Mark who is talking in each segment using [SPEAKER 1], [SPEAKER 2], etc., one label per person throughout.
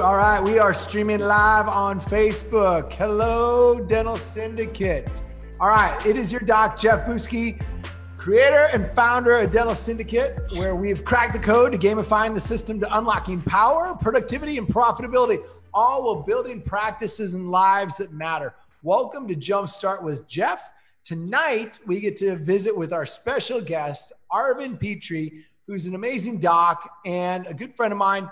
[SPEAKER 1] All right, we are streaming live on Facebook. Hello, Dental Syndicate. All right, it is your doc, Jeff Buski, creator and founder of Dental Syndicate, where we've cracked the code to gamifying the system to unlocking power, productivity, and profitability, all while building practices and lives that matter. Welcome to Jumpstart with Jeff. Tonight, we get to visit with our special guest, Arvin Petrie, who's an amazing doc and a good friend of mine.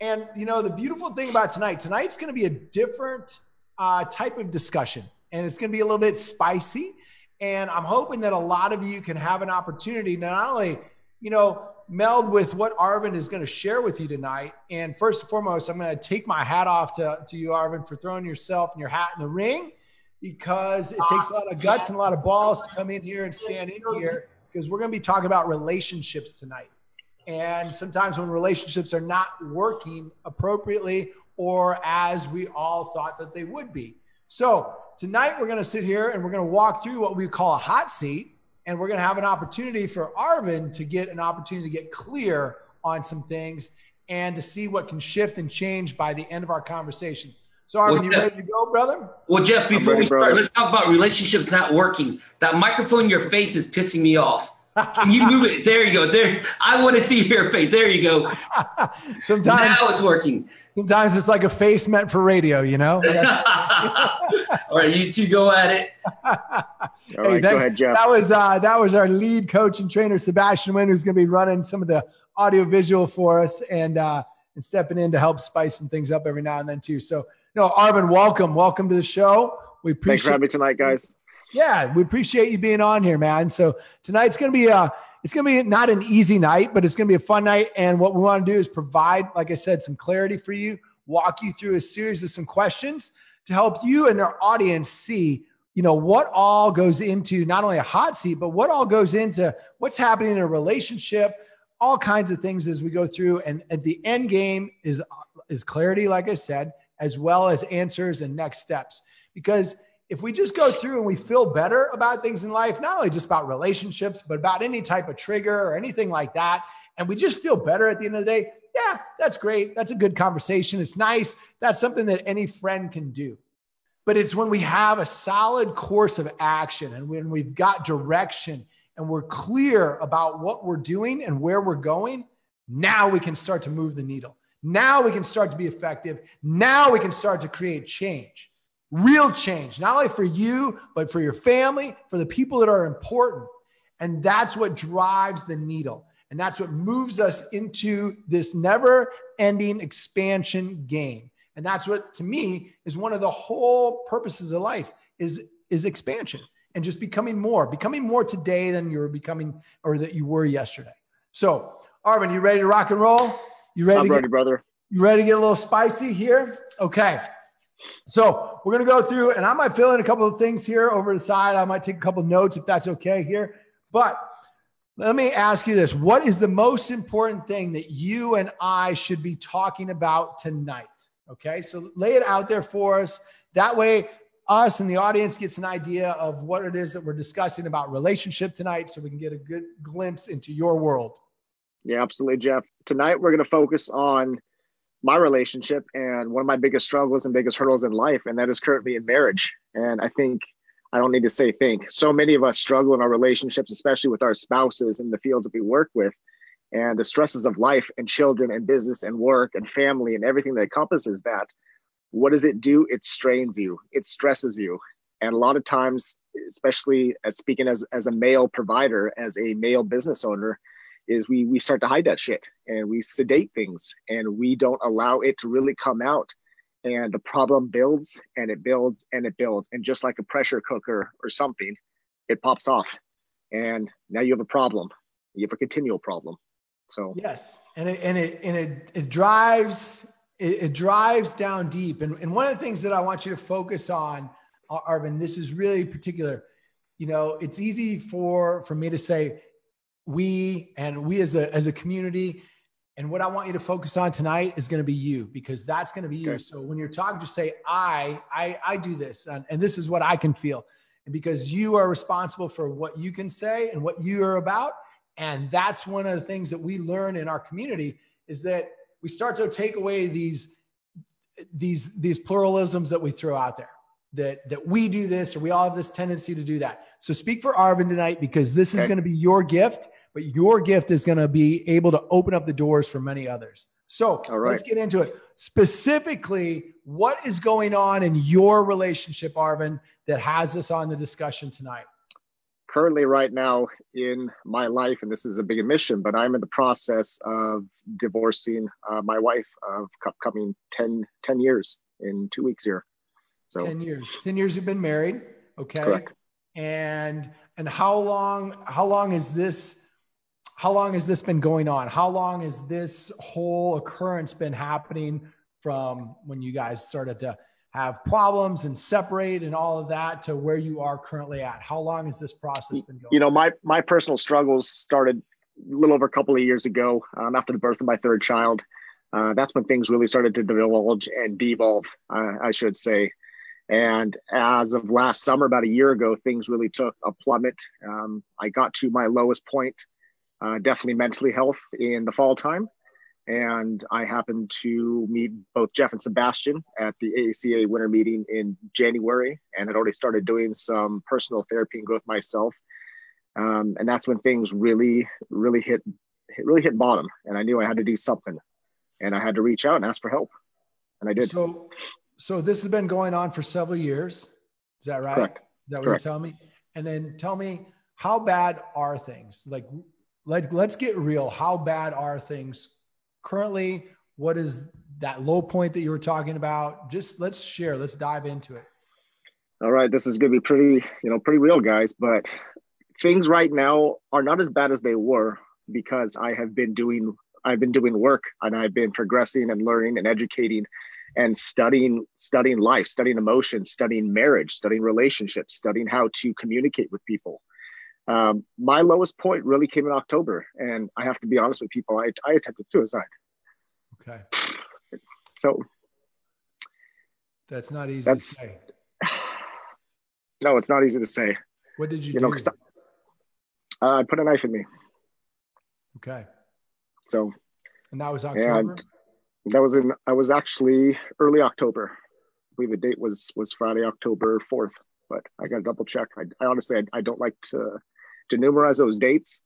[SPEAKER 1] And, you know, the beautiful thing about tonight, tonight's going to be a different uh, type of discussion and it's going to be a little bit spicy. And I'm hoping that a lot of you can have an opportunity to not only, you know, meld with what Arvin is going to share with you tonight. And first and foremost, I'm going to take my hat off to, to you, Arvin, for throwing yourself and your hat in the ring because it takes a lot of guts and a lot of balls to come in here and stand in here because we're going to be talking about relationships tonight. And sometimes when relationships are not working appropriately or as we all thought that they would be. So tonight we're going to sit here and we're going to walk through what we call a hot seat. And we're going to have an opportunity for Arvin to get an opportunity to get clear on some things and to see what can shift and change by the end of our conversation. So, Arvin, well, you ready to go, brother?
[SPEAKER 2] Well, Jeff, before ready, we start, brother. let's talk about relationships not working. That microphone in your face is pissing me off. Can you move it? There you go. There, I want to see your face. There you go.
[SPEAKER 1] Sometimes
[SPEAKER 2] now it's working.
[SPEAKER 1] Sometimes it's like a face meant for radio, you know.
[SPEAKER 2] All right, you two go at it.
[SPEAKER 1] All hey, right, go ahead, Jeff. That was uh, that was our lead coach and trainer, Sebastian Wynn, who's going to be running some of the audio visual for us and uh, and stepping in to help spice some things up every now and then too. So, you know, Arvin, welcome, welcome to the show.
[SPEAKER 3] We appreciate Thanks for having me tonight, guys.
[SPEAKER 1] Yeah, we appreciate you being on here, man. So tonight's to be a it's going to be not an easy night, but it's to be a fun night. And what we want to do is provide, like I said, some clarity for you, walk you through a series of some questions to help you and our audience see, you know, what all goes into not only a hot seat, but what all goes into what's happening in a relationship, all kinds of things as we go through. And at the end game is is clarity, like I said, as well as answers and next steps. Because if we just go through and we feel better about things in life, not only just about relationships, but about any type of trigger or anything like that, and we just feel better at the end of the day, yeah, that's great. That's a good conversation. It's nice. That's something that any friend can do. But it's when we have a solid course of action and when we've got direction and we're clear about what we're doing and where we're going, now we can start to move the needle. Now we can start to be effective. Now we can start to create change real change, not only for you, but for your family, for the people that are important. And that's what drives the needle. And that's what moves us into this never ending expansion game. And that's what, to me, is one of the whole purposes of life is, is expansion and just becoming more, becoming more today than you were becoming or that you were yesterday. So, Arvin, you ready to rock and roll? You ready?
[SPEAKER 3] I'm ready,
[SPEAKER 1] get,
[SPEAKER 3] brother.
[SPEAKER 1] You ready to get a little spicy here? Okay. So we're going to go through, and I might fill in a couple of things here over the side. I might take a couple of notes if that's okay here. But let me ask you this What is the most important thing that you and I should be talking about tonight? Okay, so lay it out there for us. That way, us and the audience gets an idea of what it is that we're discussing about relationship tonight so we can get a good glimpse into your world.
[SPEAKER 3] Yeah, absolutely, Jeff. Tonight, we're going to focus on my relationship and one of my biggest struggles and biggest hurdles in life, and that is currently in marriage. And I think I don't need to say think. So many of us struggle in our relationships, especially with our spouses in the fields that we work with, and the stresses of life and children and business and work and family and everything that encompasses that. What does it do? It strains you, it stresses you. And a lot of times, especially as speaking as, as a male provider, as a male business owner, is we we start to hide that shit and we sedate things and we don't allow it to really come out. And the problem builds and it builds and it builds. And just like a pressure cooker or something it pops off. And now you have a problem. You have a continual problem. So
[SPEAKER 1] yes. And it and it and it, it drives it, it drives down deep. And, and one of the things that i want you to focus on arvin this is really particular. You know it's easy for for me to say we and we as a as a community and what I want you to focus on tonight is going to be you because that's going to be you. Okay. So when you're talking, just say I, I, I do this, and, and, this is what I can feel, and because you are responsible for what you can say and what you are about, and that's one of the things that we learn in our community is that we start to take away these these these pluralisms that we throw out there that that we do this or we all have this tendency to do that. So speak for Arvin tonight because this okay. is going to be your gift, but your gift is going to be able to open up the doors for many others. So right. let's get into it. Specifically, what is going on in your relationship, Arvin, that has us on the discussion tonight?
[SPEAKER 3] Currently, right now in my life, and this is a big admission, but I'm in the process of divorcing uh, my wife of coming 10, 10 years in two weeks here.
[SPEAKER 1] So 10 years. 10 years you've been married. Okay.
[SPEAKER 3] Correct.
[SPEAKER 1] And and how long how long is this how long has this been going on? How long has this whole occurrence been happening from when you guys started to have problems and separate and all of that to where you are currently at? How long has this process been going?
[SPEAKER 3] You know, my my personal struggles started a little over a couple of years ago um, after the birth of my third child. Uh, that's when things really started to divulge and devolve, uh, I should say. And as of last summer, about a year ago, things really took a plummet. Um, I got to my lowest point, uh, definitely mentally health in the fall time. And I happened to meet both Jeff and Sebastian at the AACA winter meeting in January and had already started doing some personal therapy and growth myself. Um, and that's when things really, really hit, really hit bottom. And I knew I had to do something and I had to reach out and ask for help. And I did.
[SPEAKER 1] So so this has been going on for several years. Is that right?
[SPEAKER 3] Correct. Is
[SPEAKER 1] that what
[SPEAKER 3] Correct.
[SPEAKER 1] you're telling me? And then tell me how bad are things? Like let, let's get real. How bad are things currently? What is that low point that you were talking about? Just let's share. Let's dive into it.
[SPEAKER 3] All right, this is going to be pretty, you know, pretty real, guys. But things right now are not as bad as they were because I have been doing, I've been doing work and I've been progressing and learning and educating and studying studying life studying emotions studying marriage studying relationships studying how to communicate with people. Um, my lowest point really came in october and i have to be honest with people i, I attempted suicide.
[SPEAKER 1] Okay.
[SPEAKER 3] So
[SPEAKER 1] that's not easy that's, to say.
[SPEAKER 3] No it's not easy to say.
[SPEAKER 1] What did you, you do? know
[SPEAKER 3] I, uh, put a knife in me.
[SPEAKER 1] Okay.
[SPEAKER 3] So
[SPEAKER 1] and that was october? and,
[SPEAKER 3] that was in I was actually early October. I believe the date was was Friday, October fourth. But I got to double check. I, I honestly I, I, don't like to to numerize those dates.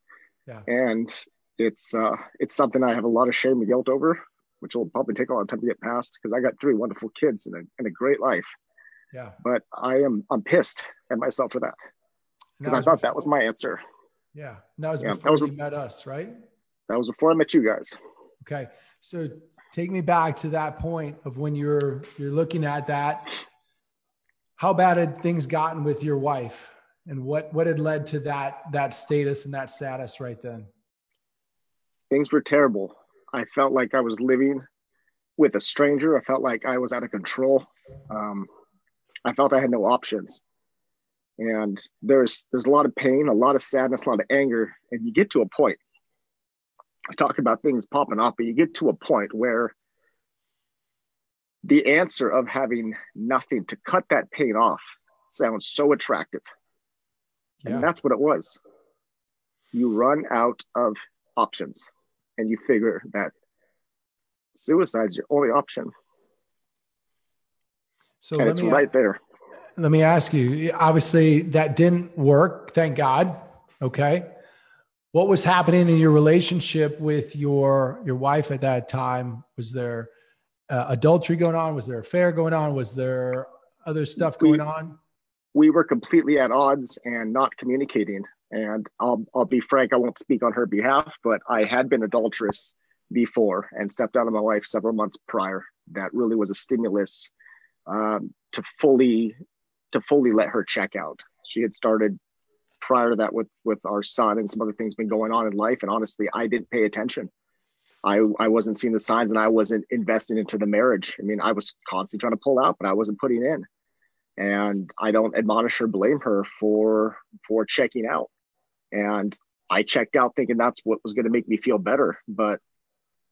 [SPEAKER 1] Yeah.
[SPEAKER 3] And it's uh it's something I have a lot of shame and guilt over, which will probably take a lot of time to get past because I got three wonderful kids and a and a great life.
[SPEAKER 1] Yeah.
[SPEAKER 3] But I am I'm pissed at myself for that because I thought before, that was my answer.
[SPEAKER 1] Yeah. And that was yeah, before that was, you met us, right?
[SPEAKER 3] That was before I met you guys.
[SPEAKER 1] Okay. So take me back to that point of when you're you're looking at that. How bad had things gotten with your wife? And what what had led to that that status and that status right then?
[SPEAKER 3] Things were terrible. I felt like i was living with a stranger. I felt like i was out of control. Um, i felt i had no options. And there's there's a lot of pain a lot of sadness a lot of anger. And you get to a point talk about things popping off, but you get to a point where the answer of having nothing to cut that pain off sounds so attractive. Yeah. And that's what it was. You run out of options and you figure that suicide's your only option.
[SPEAKER 1] So
[SPEAKER 3] and it's
[SPEAKER 1] me,
[SPEAKER 3] right there.
[SPEAKER 1] Let me ask you obviously, that didn't work. Thank God. Okay what was happening in your relationship with your your wife at that time? Was there uh, adultery going on? Was there affair going on? Was there other stuff going we, on?
[SPEAKER 3] we were completely at odds and not communicating. And I'll, I'll be frank i won't speak on her behalf but i had been adulterous before and stepped out of my wife several months prior. That really was a stimulus um, to fully to fully let her check out. She had started prior to that with with our son and some other things been going on in life. And honestly i didn't pay attention. I i wasn't seeing the signs and i wasn't investing into the marriage. I mean i was constantly trying to pull out but i wasn't putting in. And i don't admonish or blame her for for checking out. And i checked out thinking that's what was going to make me feel better but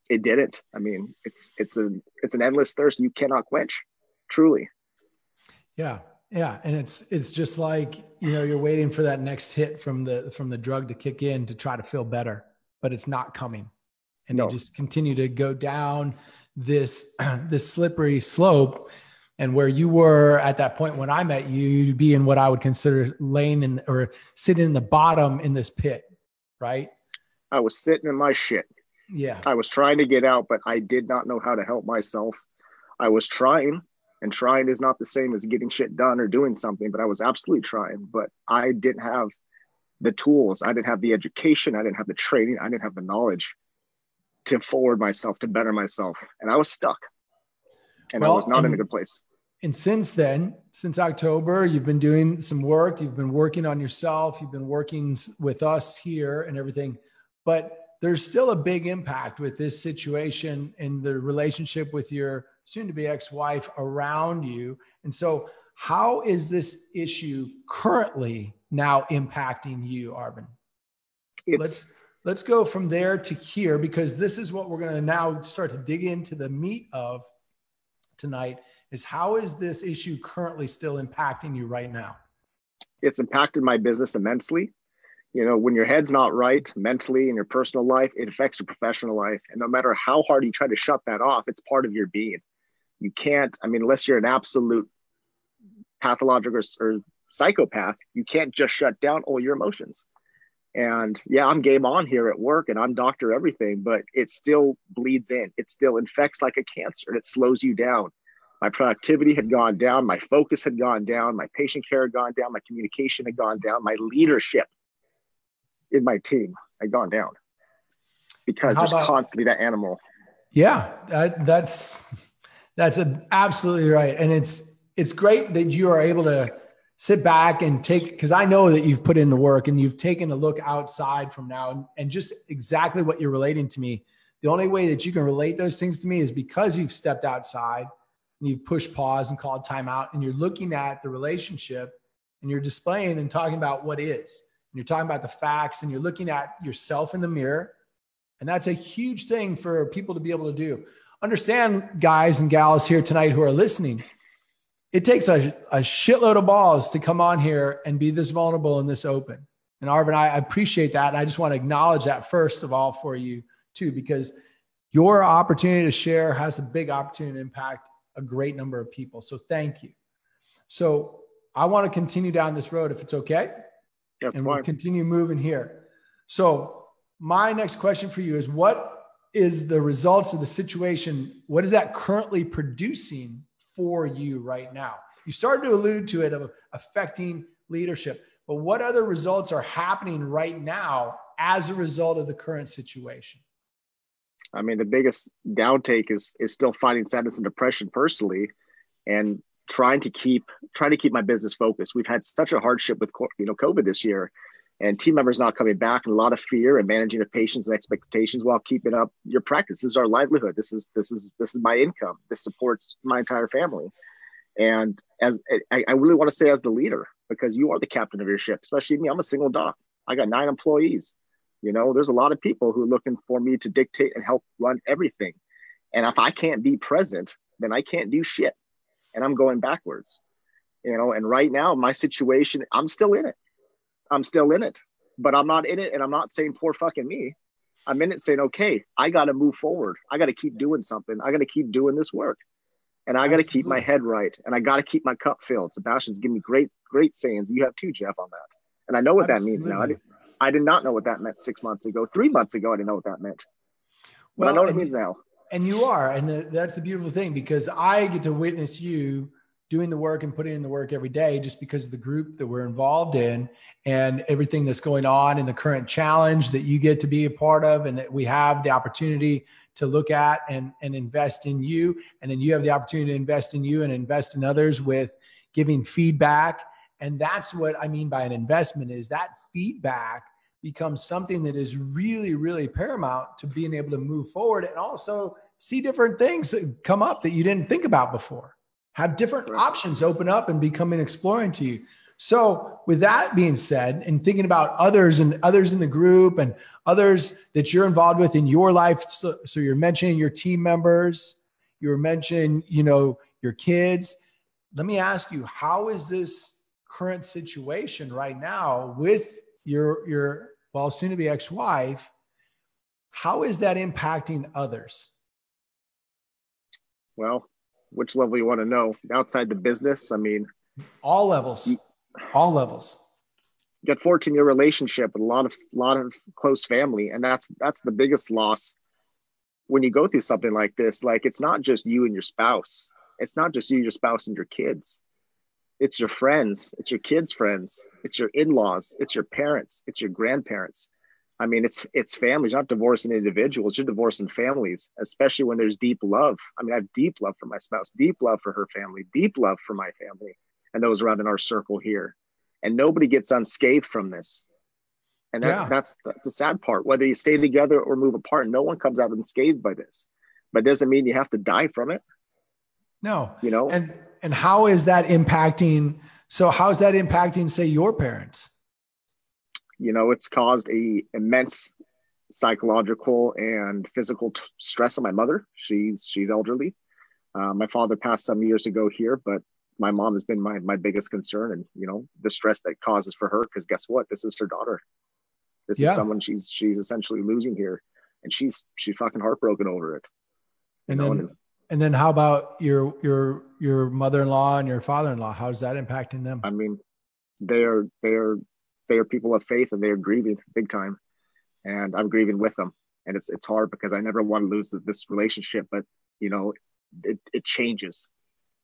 [SPEAKER 3] it didn't. I mean it's it's a it's an endless thirst you cannot quench truly.
[SPEAKER 1] Yeah yeah, and it's it's just like you know you're waiting for that next hit from the from the drug to kick in to try to feel better, but it's not coming, and no. you just continue to go down this this slippery slope and where you were at that point when I met you, you'd be in what I would consider laying in or sitting in the bottom in this pit, right?
[SPEAKER 3] I was sitting in my shit.
[SPEAKER 1] Yeah.
[SPEAKER 3] I was trying to get out, but I did not know how to help myself. I was trying, and trying is not the same as getting shit done or doing something, but I was absolutely trying, but I didn't have the tools. I didn't have the education. I didn't have the training. I didn't have the knowledge to forward myself, to better myself. And I was stuck. And well, I was not and, in a good place.
[SPEAKER 1] And since then, since October, you've been doing some work. You've been working on yourself. You've been working with us here and everything. But there's still a big impact with this situation and the relationship with your soon to be ex wife around you. And so, how is this issue currently now impacting you, Arvin? It's, let's let's go from there to here because this is what we're going to now start to dig into the meat of tonight is how is this issue currently still impacting you right now
[SPEAKER 3] it's impacted my business immensely you know when your head's not right mentally in your personal life it affects your professional life and no matter how hard you try to shut that off it's part of your being you can't i mean unless you're an absolute pathological or, or psychopath you can't just shut down all your emotions. And yeah i'm game on here at work and i'm doctor everything but it still bleeds in. It still infects like a cancer and it slows you down. My productivity had gone down. My focus had gone down. My patient care had gone down. My communication had gone down. My leadership in my team had gone down because there's about, constantly that animal.
[SPEAKER 1] Yeah that, that's that's a, absolutely right and it's it's great that you are able to sit back and take because I know that you've put in the work and you've taken a look outside from now and, and just exactly what you're relating to me. The only way that you can relate those things to me is because you've stepped outside and you've pushed pause and called timeout and you're looking at the relationship and you're displaying and talking about what is. And you're talking about the facts and you're looking at yourself in the mirror. And that's a huge thing for people to be able to do. Understand, guys and gals here tonight who are listening it takes a, a shitload of balls to come on here and be this vulnerable and this open. And Arvin, I appreciate that. And I just want to acknowledge that first of all for you too, because your opportunity to share has a big opportunity to impact a great number of people. So thank you. So I want to continue down this road if it's okay.
[SPEAKER 3] That's
[SPEAKER 1] and
[SPEAKER 3] we'll
[SPEAKER 1] continue moving here. So my next question for you is what is the results of the situation? What is that currently producing for you right now? You started to allude to it of affecting leadership, but what other results are happening right now as a result of the current situation?
[SPEAKER 3] I mean, the biggest downtake is is still fighting sadness and depression personally, and trying to keep trying to keep my business focused. We've had such a hardship with you know COVID this year, and team members not coming back, and a lot of fear and managing the patients and expectations while keeping up your practice. This is our livelihood. This is this is this is my income. This supports my entire family. And as I, I really want to say, as the leader, because you are the captain of your ship, especially me. I'm a single doc. I got nine employees. You know, there's a lot of people who are looking for me to dictate and help run everything. And if I can't be present, then I can't do shit. And I'm going backwards. You know, and right now my situation, I'm still in it. I'm still in it, but I'm not in it. And I'm not saying poor fucking me. I'm in it saying, okay, I got to move forward. I got to keep doing something. I got to keep doing this work. And I got to keep my head right. And I got to keep my cup filled. Sebastian's giving me great, great sayings. You have too, Jeff, on that. And I know what Absolutely. that means now. I did, I did not know what that meant six months ago. Three months ago, I didn't know what that meant. Well, but I know what it means now.
[SPEAKER 1] And you are. And the, that's the beautiful thing because I get to witness you doing the work and putting in the work every day just because of the group that we're involved in and everything that's going on in the current challenge that you get to be a part of and that we have the opportunity to look at and, and invest in you. And then you have the opportunity to invest in you and invest in others with giving feedback. And that's what i mean by an investment is that feedback becomes something that is really really paramount to being able to move forward and also see different things that come up that you didn't think about before have different right. options open up and becoming exploring to you. So, with that being said, and thinking about others and others in the group and others that you're involved with in your life, so, so you're mentioning your team members, you're mentioning, you know, your kids. Let me ask you, how is this current situation right now with your your well, soon to be ex-wife How is that impacting others?
[SPEAKER 3] Well, which level you want to know? Outside the business, I mean,
[SPEAKER 1] all levels, all levels.
[SPEAKER 3] You got 14 year relationship with a lot of lot of close family, and that's that's the biggest loss when you go through something like this. Like it's not just you and your spouse. It's not just you, your spouse, and your kids. It's your friends. It's your kids' friends. It's your in-laws. It's your parents. It's your grandparents I mean, it's it's families, not divorcing individuals. You're divorcing families, especially when there's deep love. I mean, I have deep love for my spouse, deep love for her family, deep love for my family, and those around in our circle here. And nobody gets unscathed from this. And that, yeah. that's that's the sad part. Whether you stay together or move apart, no one comes out unscathed by this. But it doesn't mean you have to die from it.
[SPEAKER 1] No,
[SPEAKER 3] you know.
[SPEAKER 1] And and how is that impacting? So how is that impacting, say, your parents?
[SPEAKER 3] You know it's caused a immense psychological and physical t- stress on my mother. She's she's elderly. Uh, my father passed some years ago here but my mom has been my, my biggest concern and you know the stress that causes for her because guess what? This is her daughter. This yeah. is someone she's she's essentially losing here and she's she's fucking heartbroken over it.
[SPEAKER 1] And then and, and then how about your your your mother-in-law and your father-in-law? How's that impacting them?
[SPEAKER 3] I mean they are they are they are people of faith and they are grieving big time. And i'm grieving with them. And it's it's hard because i never want to lose this relationship but you know it, it changes.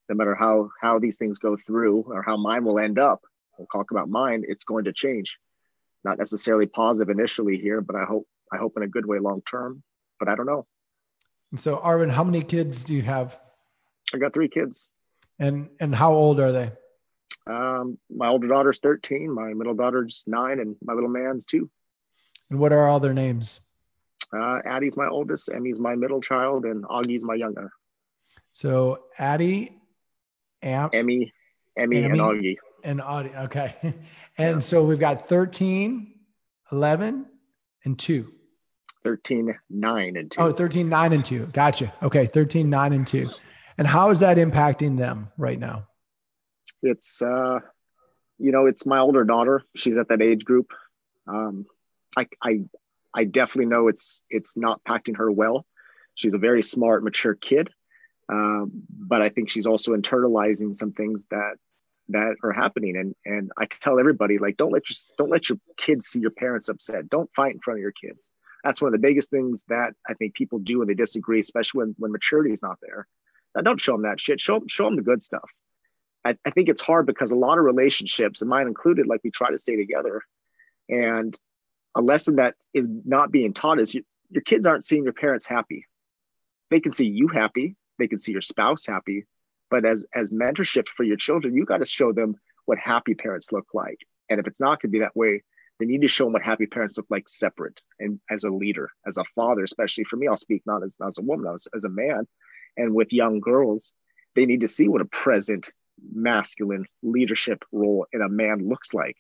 [SPEAKER 3] No matter how how these things go through or how mine will end up we'll talk about mine it's going to change. Not necessarily positive initially here but i hope i hope in a good way long term but i don't know.
[SPEAKER 1] So arvin how many kids do you have?
[SPEAKER 3] I got three kids.
[SPEAKER 1] And and how old are they
[SPEAKER 3] um, my older daughter's 13, my middle daughter's nine, and my little man's two.
[SPEAKER 1] And what are all their names?
[SPEAKER 3] Uh, Addie's my oldest, Emmy's my middle child, and Augie's my younger.
[SPEAKER 1] So Addie,
[SPEAKER 3] Am- Emmy, Emmy, Emmy, and Augie.
[SPEAKER 1] And Audie, okay. and yeah. so we've got 13, 11, and 2.
[SPEAKER 3] 13, 9, and 2.
[SPEAKER 1] Oh, 13, 9, and 2. Gotcha. Okay, 13, 9, and 2. And how is that impacting them right now?
[SPEAKER 3] It's uh, you know, it's my older daughter. She's at that age group. Um, I I I definitely know it's it's not impacting her well. She's a very smart, mature kid, um, but I think she's also internalizing some things that that are happening. And and I tell everybody like, don't let your don't let your kids see your parents upset. Don't fight in front of your kids. That's one of the biggest things that I think people do when they disagree, especially when when maturity is not there. Now, don't show them that shit. Show show them the good stuff. I, I think it's hard because a lot of relationships, and mine included, like we try to stay together. And a lesson that is not being taught is you, your kids aren't seeing your parents happy. They can see you happy, they can see your spouse happy, but as as mentorship for your children, you got to show them what happy parents look like. And if it's not going to be that way, they need to show them what happy parents look like separate and as a leader, as a father, especially for me, I'll speak not as, not as a woman, as, as a man. And with young girls, they need to see what a present masculine leadership role in a man looks like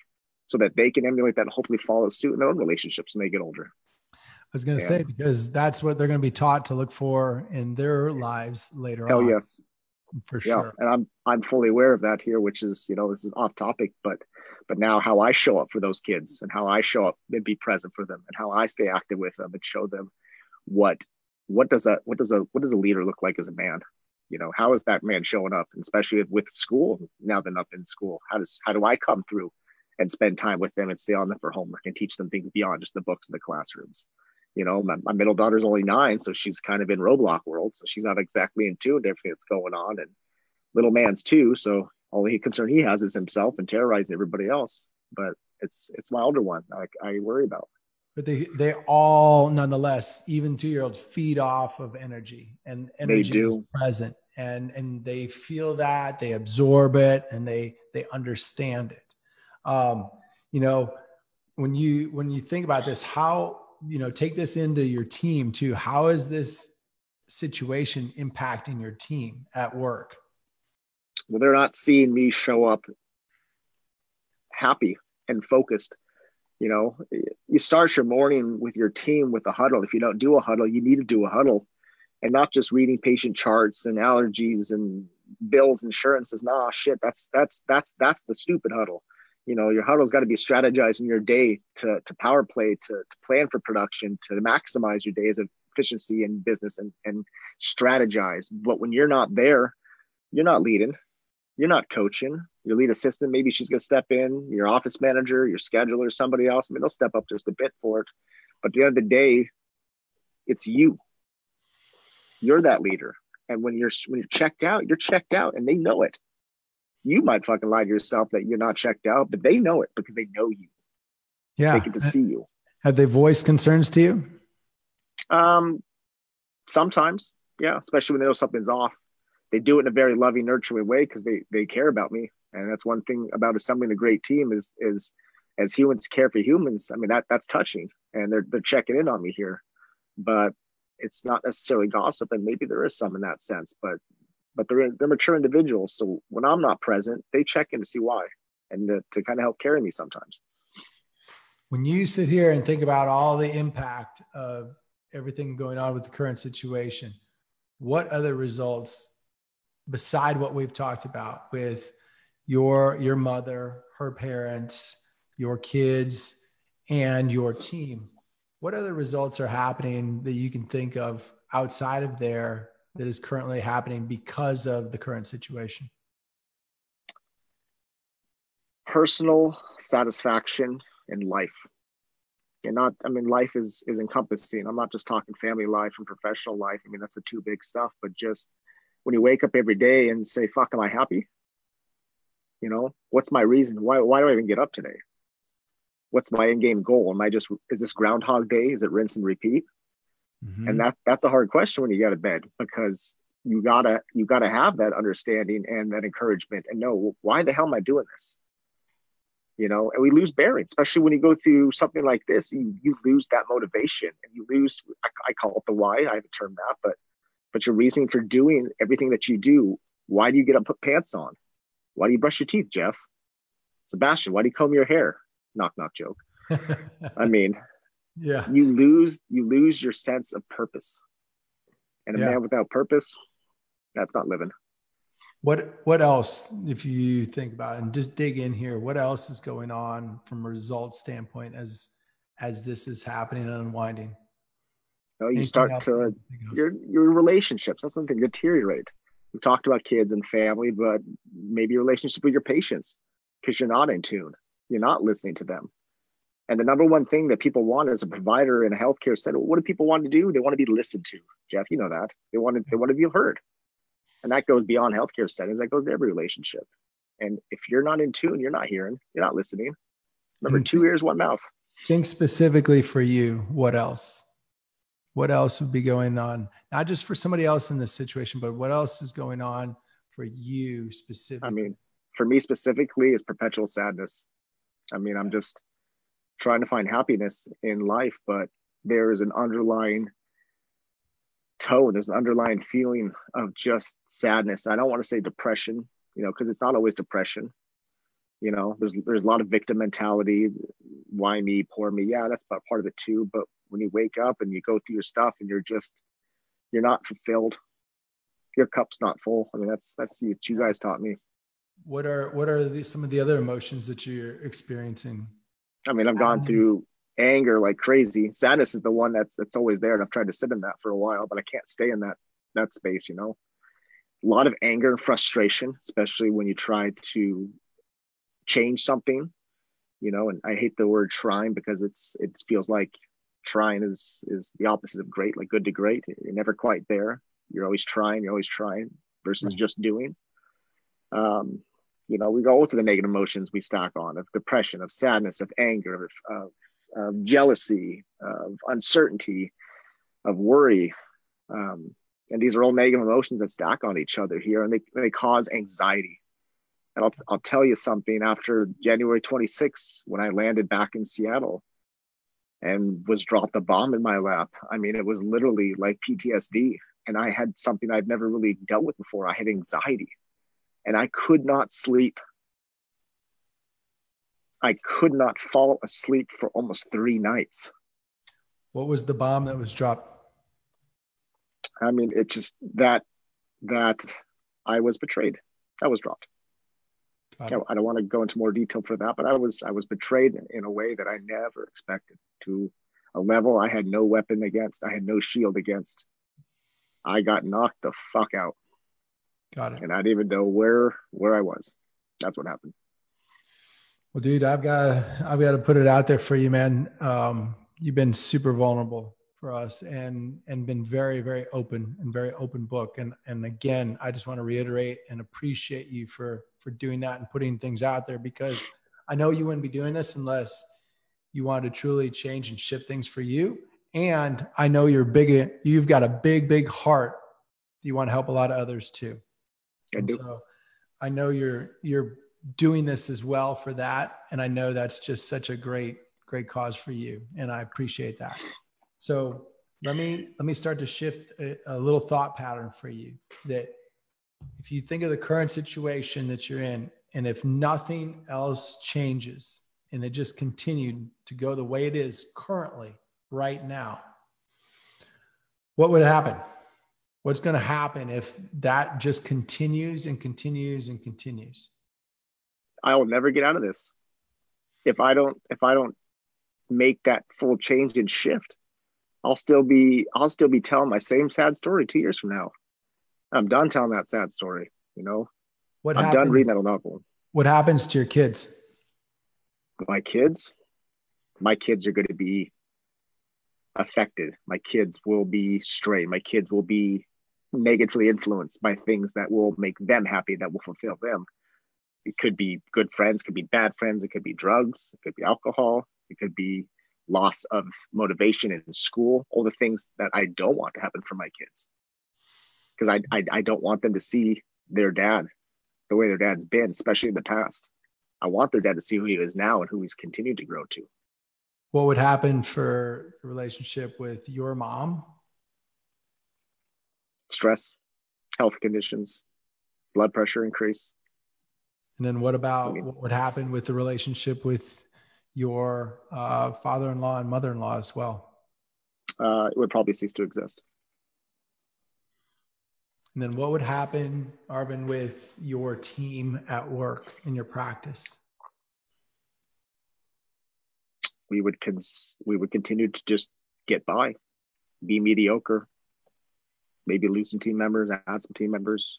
[SPEAKER 3] so that they can emulate that and hopefully follow suit in their own relationships when they get older.
[SPEAKER 1] I was going to yeah. say, because that's what they're going to be taught to look for in their lives later
[SPEAKER 3] Hell
[SPEAKER 1] on.
[SPEAKER 3] Yes.
[SPEAKER 1] For sure.
[SPEAKER 3] Yeah. And I'm, I'm fully aware of that here, which is, you know, this is off topic, but, but now how I show up for those kids and how I show up and be present for them and how I stay active with them and show them what, what does a, what does a, what does a leader look like as a man? You know how is that man showing up especially with school now they're up in school how does how do i come through and spend time with them and stay on them for homework and teach them things beyond just the books in the classrooms? You know my, my middle daughter's only nine so she's kind of in roblox world so she's not exactly in tune to everything that's going on and little man's too so all the concern he has is himself and terrorizing everybody else but it's it's my older one I, I worry about
[SPEAKER 1] but they they all nonetheless even two year olds feed off of energy and energy is present and and they feel that they absorb it and they they understand it. Um you know when you when you think about this how you know take this into your team too. How is this situation impacting your team at work?
[SPEAKER 3] Well they're not seeing me show up happy and focused you know, you start your morning with your team with a huddle. If you don't do a huddle, you need to do a huddle and not just reading patient charts and allergies and bills, and insurances. Nah, shit, that's that's that's that's the stupid huddle. You know, your huddle's got to be strategizing your day to, to power play, to, to plan for production, to maximize your days of efficiency in business and, and strategize. But when you're not there, you're not leading, you're not coaching. Your lead assistant, maybe she's going to step in, your office manager, your scheduler, somebody else. I mean, they'll step up just a bit for it. But at the end of the day, it's you. You're that leader. And when you're when you're checked out, you're checked out and they know it. You might fucking lie to yourself that you're not checked out, but they know it because they know you.
[SPEAKER 1] Yeah.
[SPEAKER 3] They get to see you.
[SPEAKER 1] Have they voiced concerns to you?
[SPEAKER 3] Um sometimes, yeah, especially when they know something's off. They do it in a very loving, nurturing way because they they care about me. And that's one thing about assembling a great team is is as humans care for humans. I mean that that's touching, and they're they're checking in on me here, but it's not necessarily gossip, and maybe there is some in that sense, but but they're they're mature individuals. So when I'm not present, they check in to see why and to, to kind of help carry me sometimes.
[SPEAKER 1] When you sit here and think about all the impact of everything going on with the current situation, what other results beside what we've talked about with your your mother, her parents, your kids, and your team? What other results are happening that you can think of outside of there that is currently happening because of the current situation?
[SPEAKER 3] Personal satisfaction in life. And not, I mean, life is is encompassing. I'm not just talking family life and professional life. I mean, that's the two big stuff, but just when you wake up every day and say, fuck, am I happy? You know, what's my reason? Why why do I even get up today? What's my end game goal? Am I just is this groundhog day? Is it rinse and repeat? Mm-hmm. And that that's a hard question when you get to bed because you gotta you gotta have that understanding and that encouragement and know why the hell am I doing this? You know, and we lose bearing, especially when you go through something like this. You you lose that motivation and you lose. I, I call it the why. I haven't termed that, but but your reasoning for doing everything that you do. Why do you get up, put pants on? Why do you brush your teeth, Jeff? Sebastian, why do you comb your hair? Knock knock joke. I mean,
[SPEAKER 1] yeah
[SPEAKER 3] you lose you lose your sense of purpose and a yeah. man without purpose that's not living
[SPEAKER 1] what what else if you think about it and just dig in here what else is going on from a results standpoint as as this is happening and unwinding
[SPEAKER 3] oh, you start to your your relationships that's something deteriorate we talked about kids and family but maybe your relationship with your patients because you're not in tune you're not listening to them and the number one thing that people want as a provider in a healthcare setting, what do people want to do? They want to be listened to. Jeff, you know that. They want to, they want to be heard. And that goes beyond healthcare settings. That goes to every relationship. And if you're not in tune, you're not hearing, you're not listening. Remember, hmm. two ears, one mouth.
[SPEAKER 1] Think specifically for you. What else? What else would be going on? Not just for somebody else in this situation, but what else is going on for you specifically?
[SPEAKER 3] I mean, for me specifically, is perpetual sadness. I mean, I'm just trying to find happiness in life, but there is an underlying tone, there's an underlying feeling of just sadness. I don't want to say depression, you know, because it's not always depression. You know, there's there's a lot of victim mentality, why me, poor me. Yeah, that's part of it too. But when you wake up and you go through your stuff and you're just you're not fulfilled, your cup's not full. I mean, that's that's what you guys taught me.
[SPEAKER 1] What are what are the, some of the other emotions that you're experiencing
[SPEAKER 3] I mean, Sadness. I've gone through anger like crazy. Sadness is the one that's that's always there, and I've tried to sit in that for a while, but I can't stay in that that space. You know, a lot of anger and frustration, especially when you try to change something. You know, and I hate the word trying because it's it feels like trying is is the opposite of great, like good to great. You're never quite there. You're always trying. You're always trying versus right. just doing. Um, you know we go through the negative emotions we stack on of depression of sadness of anger of, of, of jealousy of uncertainty of worry um, and these are all negative emotions that stack on each other here and they, they cause anxiety and I'll, I'll tell you something after january 26 when i landed back in seattle and was dropped a bomb in my lap i mean it was literally like ptsd and i had something i'd never really dealt with before i had anxiety and I could not sleep. I could not fall asleep for almost three nights.
[SPEAKER 1] What was the bomb that was dropped?
[SPEAKER 3] I mean, it just that that I was betrayed. That was dropped. I don't want to go into more detail for that, but I was I was betrayed in a way that I never expected to a level I had no weapon against. I had no shield against. I got knocked the fuck out.
[SPEAKER 1] Got it.
[SPEAKER 3] And I didn't even know where where I was. That's what happened.
[SPEAKER 1] Well, dude, I've got I've got to put it out there for you, man. Um, you've been super vulnerable for us and and been very very open and very open book. And and again i just want to reiterate and appreciate you for for doing that and putting things out there because i know you wouldn't be doing this unless you want to truly change and shift things for you. And i know you're big you've got a big big heart. You want to help a lot of others too.
[SPEAKER 3] I do. so
[SPEAKER 1] i know you're you're doing this as well for that. And i know that's just such a great great cause for you. And i appreciate that so let me let me start to shift a, a little thought pattern for you that if you think of the current situation that you're in and if nothing else changes and it just continued to go the way it is currently right now what would happen? What's going to happen if that just continues and continues and continues?
[SPEAKER 3] I will never get out of this. If i don't if i don't make that full change and shift I'll still be I'll still be telling my same sad story two years from now. I'm done telling that sad story. You know,
[SPEAKER 1] what
[SPEAKER 3] I'm
[SPEAKER 1] happens,
[SPEAKER 3] done reading that novel.
[SPEAKER 1] What happens to your kids?
[SPEAKER 3] My kids, my kids are going to be affected. My kids will be stray. My kids will be negatively influenced by things that will make them happy, that will fulfill them. It could be good friends, could be bad friends, it could be drugs, it could be alcohol, it could be loss of motivation in school, all the things that I don't want to happen for my kids. Because I, I, I don't want them to see their dad the way their dad's been, especially in the past. I want their dad to see who he is now and who he's continued to grow to.
[SPEAKER 1] What would happen for the relationship with your mom?
[SPEAKER 3] Stress, health conditions, blood pressure increase.
[SPEAKER 1] And then what about what would happen with the relationship with your uh, father-in-law and mother-in-law as well?
[SPEAKER 3] Uh, it would probably cease to exist.
[SPEAKER 1] And then what would happen, Arvin, with your team at work in your practice?
[SPEAKER 3] We would cons- we would continue to just get by, be mediocre, maybe lose some team members, add some team members.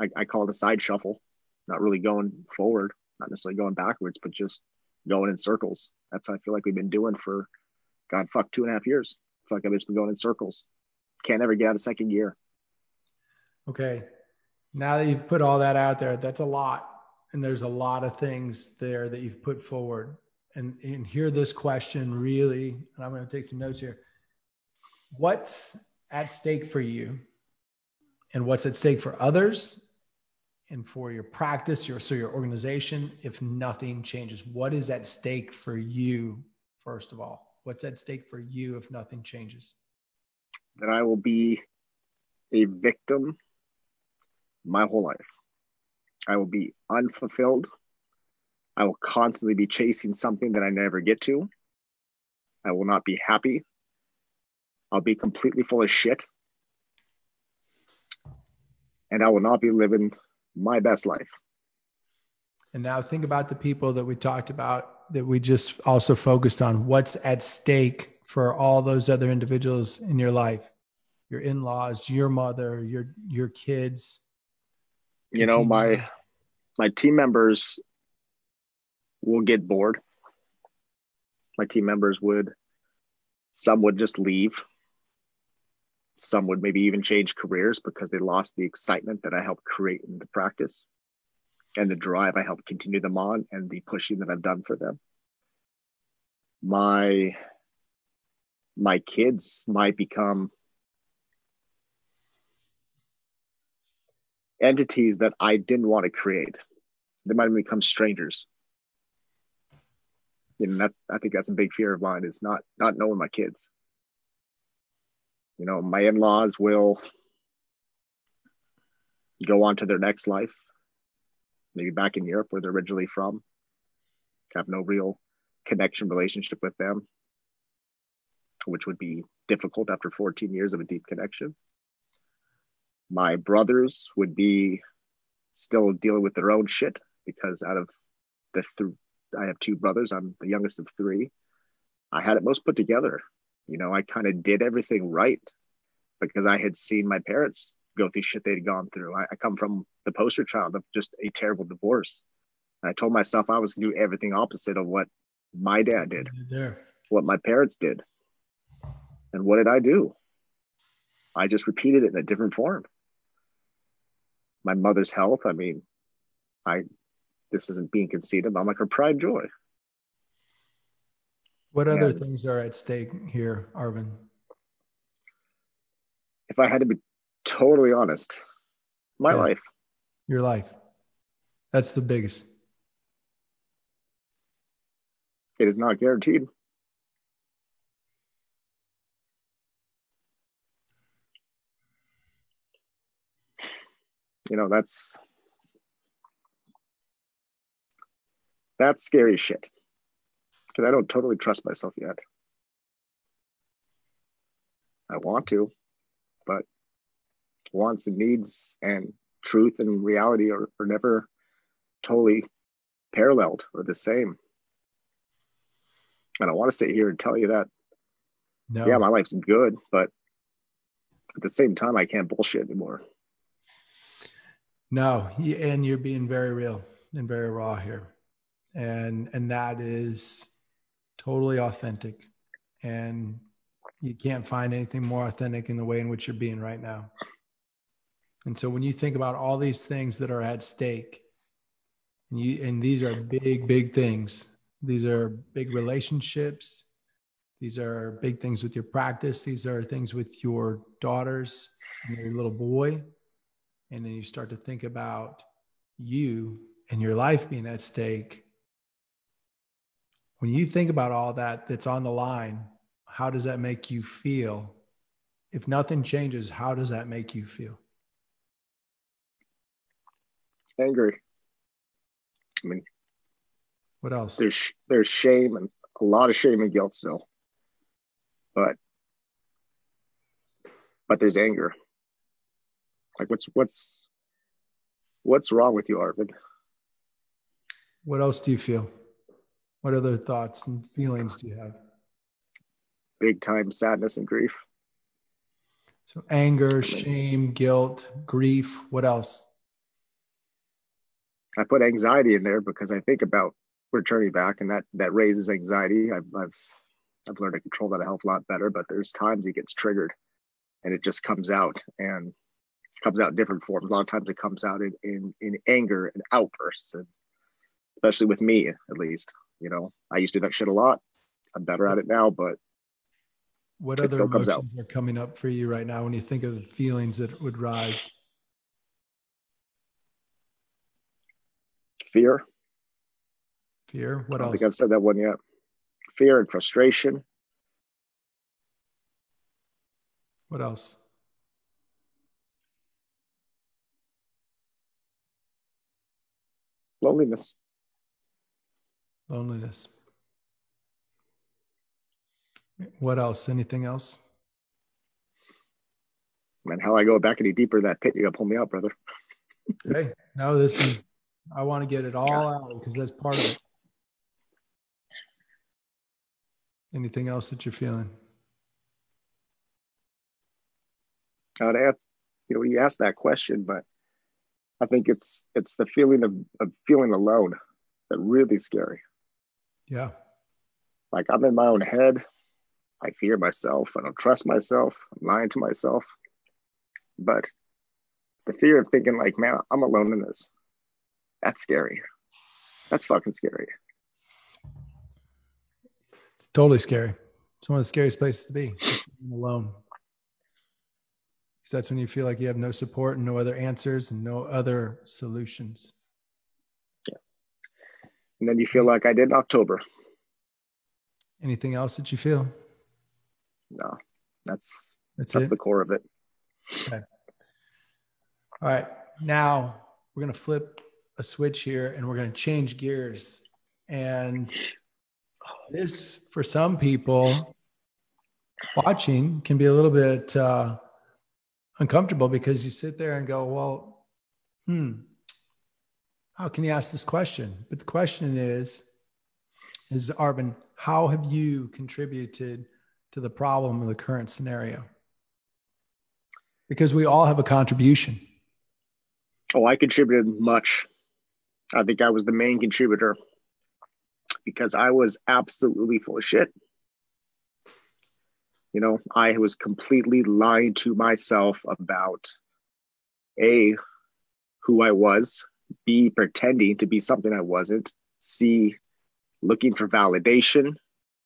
[SPEAKER 3] I, I call it a side shuffle, not really going forward, not necessarily going backwards, but just going in circles. That's how I feel like we've been doing for God fuck two and a half years. I like I've just been going in circles. Can't ever get out of second gear.
[SPEAKER 1] Okay. Now that you've put all that out there, that's a lot. And there's a lot of things there that you've put forward. And, and hear this question really, and I'm going to take some notes here. What's at stake for you? And what's at stake for others? And for your practice, your so your organization, if nothing changes? What is at stake for you, first of all? What's at stake for you if nothing changes?
[SPEAKER 3] That I will be a victim my whole life. I will be unfulfilled. I will constantly be chasing something that I never get to. I will not be happy. I'll be completely full of shit. And I will not be living my best life.
[SPEAKER 1] And now think about the people that we talked about that we just also focused on. What's at stake for all those other individuals in your life? Your in-laws, your mother, your your kids.
[SPEAKER 3] You know, my my team members will get bored. My team members would some would just leave some would maybe even change careers because they lost the excitement that I helped create in the practice and the drive I helped continue them on and the pushing that I've done for them. My my kids might become entities that I didn't want to create. They might become strangers. You know, that's I think that's a big fear of mine is not not knowing my kids you know, my in laws will go on to their next life, maybe back in Europe where they're originally from, have no real connection relationship with them, which would be difficult after 14 years of a deep connection. My brothers would be still dealing with their own shit because out of the th- I have two brothers. I'm the youngest of three. I had it most put together. You know, I kind of did everything right because I had seen my parents go through shit they'd gone through. I, I come from the poster child of just a terrible divorce. And I told myself I was going to do everything opposite of what my dad did, there. what my parents did. And what did I do? I just repeated it in a different form. My mother's health, I mean, I this isn't being conceited. I'm like her pride joy.
[SPEAKER 1] What other and things are at stake here, Arvin?
[SPEAKER 3] If I had to be totally honest, my yeah. life.
[SPEAKER 1] Your life. That's the biggest.
[SPEAKER 3] It is not guaranteed. You know, that's that's scary shit. Because I don't totally trust myself yet. I want to, but wants and needs and truth and reality are, are never totally paralleled or the same. And I want to sit here and tell you that, no. yeah, my life's good, but at the same time, I can't bullshit anymore.
[SPEAKER 1] No, and you're being very real and very raw here, and and that is totally authentic, and you can't find anything more authentic in the way in which you're being right now. And so when you think about all these things that are at stake, and you and these are big, big things. These are big relationships. These are big things with your practice. These are things with your daughters and your little boy. And then you start to think about you and your life being at stake. When you think about all that that's on the line, how does that make you feel? If nothing changes, how does that make you feel?
[SPEAKER 3] angry. I mean,
[SPEAKER 1] what else?
[SPEAKER 3] There's there's shame and a lot of shame and guilt still, but but there's anger. Like what's what's what's wrong with you, Arvid?
[SPEAKER 1] What else do you feel? What other thoughts and feelings do you have?
[SPEAKER 3] Big time sadness and grief.
[SPEAKER 1] So anger, shame, guilt, grief. What else?
[SPEAKER 3] I put anxiety in there because I think about returning back, and that that raises anxiety. I've I've I've learned to control that a hell of a lot better, but there's times it gets triggered, and it just comes out and comes out in different forms. A lot of times it comes out in in, in anger and outbursts, and especially with me at least. You know, I used to do that shit a lot. I'm better at it now, but
[SPEAKER 1] what other emotions are coming up for you right now when you think of the feelings that would rise?
[SPEAKER 3] fear.
[SPEAKER 1] Fear. What
[SPEAKER 3] I
[SPEAKER 1] else?
[SPEAKER 3] I think I've said that one yet. Fear and frustration.
[SPEAKER 1] What else?
[SPEAKER 3] Loneliness.
[SPEAKER 1] Loneliness. What else? Anything else?
[SPEAKER 3] Man, how I go back any deeper that pit, you gotta pull me out, brother.
[SPEAKER 1] hey, no, this is I want to get it all out because that's part of it. Anything else that you're feeling?
[SPEAKER 3] I would ask, you know, you asked that question, but I think it's it's the feeling of, of feeling alone that really scary.
[SPEAKER 1] Yeah.
[SPEAKER 3] Like I'm in my own head. I fear myself. I don't trust myself. I'm lying to myself. But the fear of thinking like, man, I'm alone in this. That's scary. That's fucking scary.
[SPEAKER 1] It's totally scary. It's one of the scariest places to be alone. Because that's when you feel like you have no support and no other answers and no other solutions.
[SPEAKER 3] And then you feel like I did in October.
[SPEAKER 1] Anything else that you feel?
[SPEAKER 3] No, that's that's, that's the core of it.
[SPEAKER 1] Okay. All right. Now we're going to flip a switch here and we're going to change gears. And this, for some people watching, can be a little bit uh, uncomfortable because you sit there and go, well, hmm, how can you ask this question? But the question is, is Arvin, how have you contributed to the problem of the current scenario? Because we all have a contribution.
[SPEAKER 3] Oh, I contributed much. I think I was the main contributor because I was absolutely full of shit. You know, I was completely lying to myself about A, who I was, B, pretending to be something I wasn't, C, looking for validation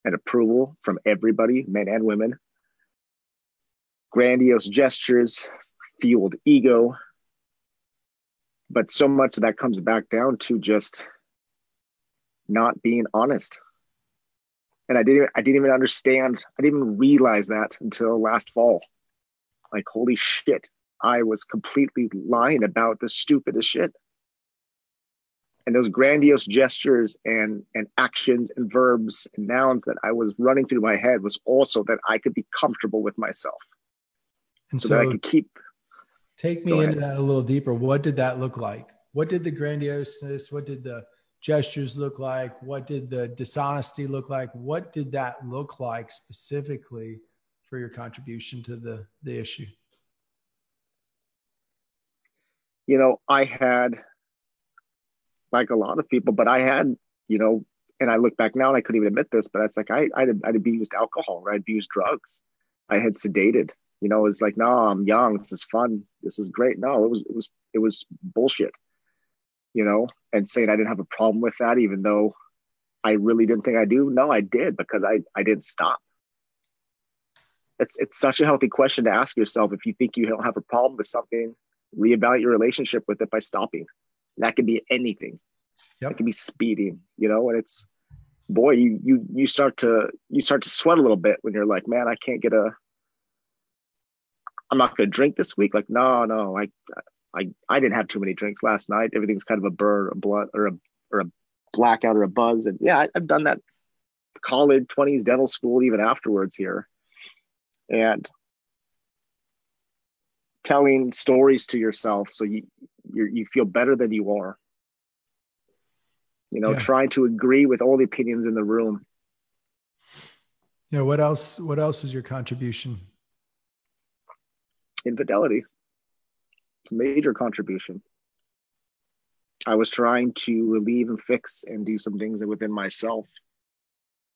[SPEAKER 3] and approval from everybody, men and women. Grandiose gestures fueled ego. But so much of that comes back down to just not being honest. And I didn't I didn't even understand, I didn't even realize that until last fall. Like, holy shit, I was completely lying about the stupidest shit. And those grandiose gestures and and actions and verbs and nouns that I was running through my head was also that I could be comfortable with myself.
[SPEAKER 1] And so, so that I could keep take me into that a little deeper. What did that look like? What did the grandioseness, what did the gestures look like? What did the dishonesty look like? What did that look like specifically for your contribution to the, the issue?
[SPEAKER 3] You know, I had, like a lot of people, but I had, you know, and I look back now and I couldn't even admit this, but it's like I, I'd, I'd abused alcohol, I'd abused drugs. I had sedated, you know, it's like, no, I'm young. This is fun. This is great. No, it was, it was, it was bullshit you know, and saying I didn't have a problem with that, even though I really didn't think I do. No, I did because I, I didn't stop. It's, it's such a healthy question to ask yourself. If you think you don't have a problem with something, reevaluate your relationship with it by stopping. That could be anything. Yep. It could be speeding, you know, and it's, boy, you, you, you start to, you start to sweat a little bit when you're like, man, I can't get a, I'm not going to drink this week. Like, no, no, I, I I didn't have too many drinks last night. Everything's kind of a burr, a blood, or a or a blackout or a buzz. And yeah, I, I've done that college, 20s, dental school, even afterwards here. And telling stories to yourself so you you you feel better than you are. You know, yeah. trying to agree with all the opinions in the room.
[SPEAKER 1] Yeah, what else what else was your contribution?
[SPEAKER 3] Infidelity major contribution. I was trying to relieve and fix and do some things within myself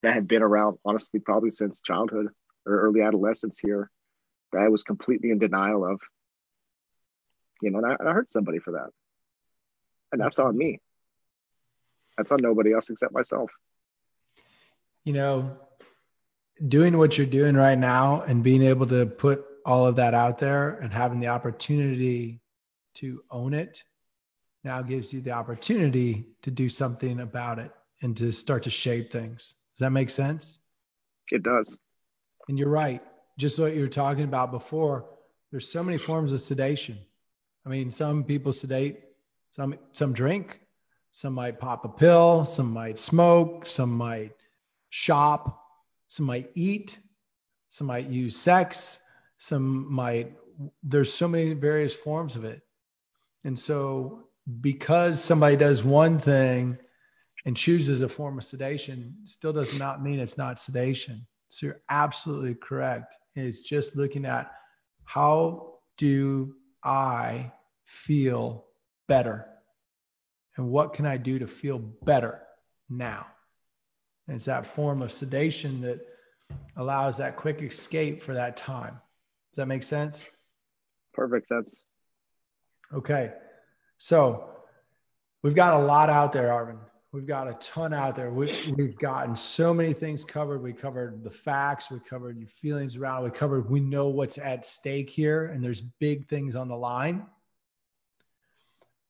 [SPEAKER 3] that had been around, honestly, probably since childhood or early adolescence here that I was completely in denial of. You know, and I, and I hurt somebody for that. And that's on me. That's on nobody else except myself.
[SPEAKER 1] You know, doing what you're doing right now and being able to put all of that out there and having the opportunity to own it now gives you the opportunity to do something about it and to start to shape things. Does that make sense?
[SPEAKER 3] It does.
[SPEAKER 1] And you're right. Just what you were talking about before, there's so many forms of sedation. I mean, some people sedate, some some drink, some might pop a pill, some might smoke, some might shop, some might eat, some might use sex, some might there's so many various forms of it and so, because somebody does one thing and chooses a form of sedation, still does not mean it's not sedation. So, you're absolutely correct. It's just looking at how do I feel better? And what can I do to feel better now? And it's that form of sedation that allows that quick escape for that time. Does that make sense?
[SPEAKER 3] Perfect sense.
[SPEAKER 1] Okay. So we've got a lot out there, Arvin. We've got a ton out there. We, we've gotten so many things covered. We covered the facts. We covered your feelings around. We covered. We know what's at stake here, and there's big things on the line.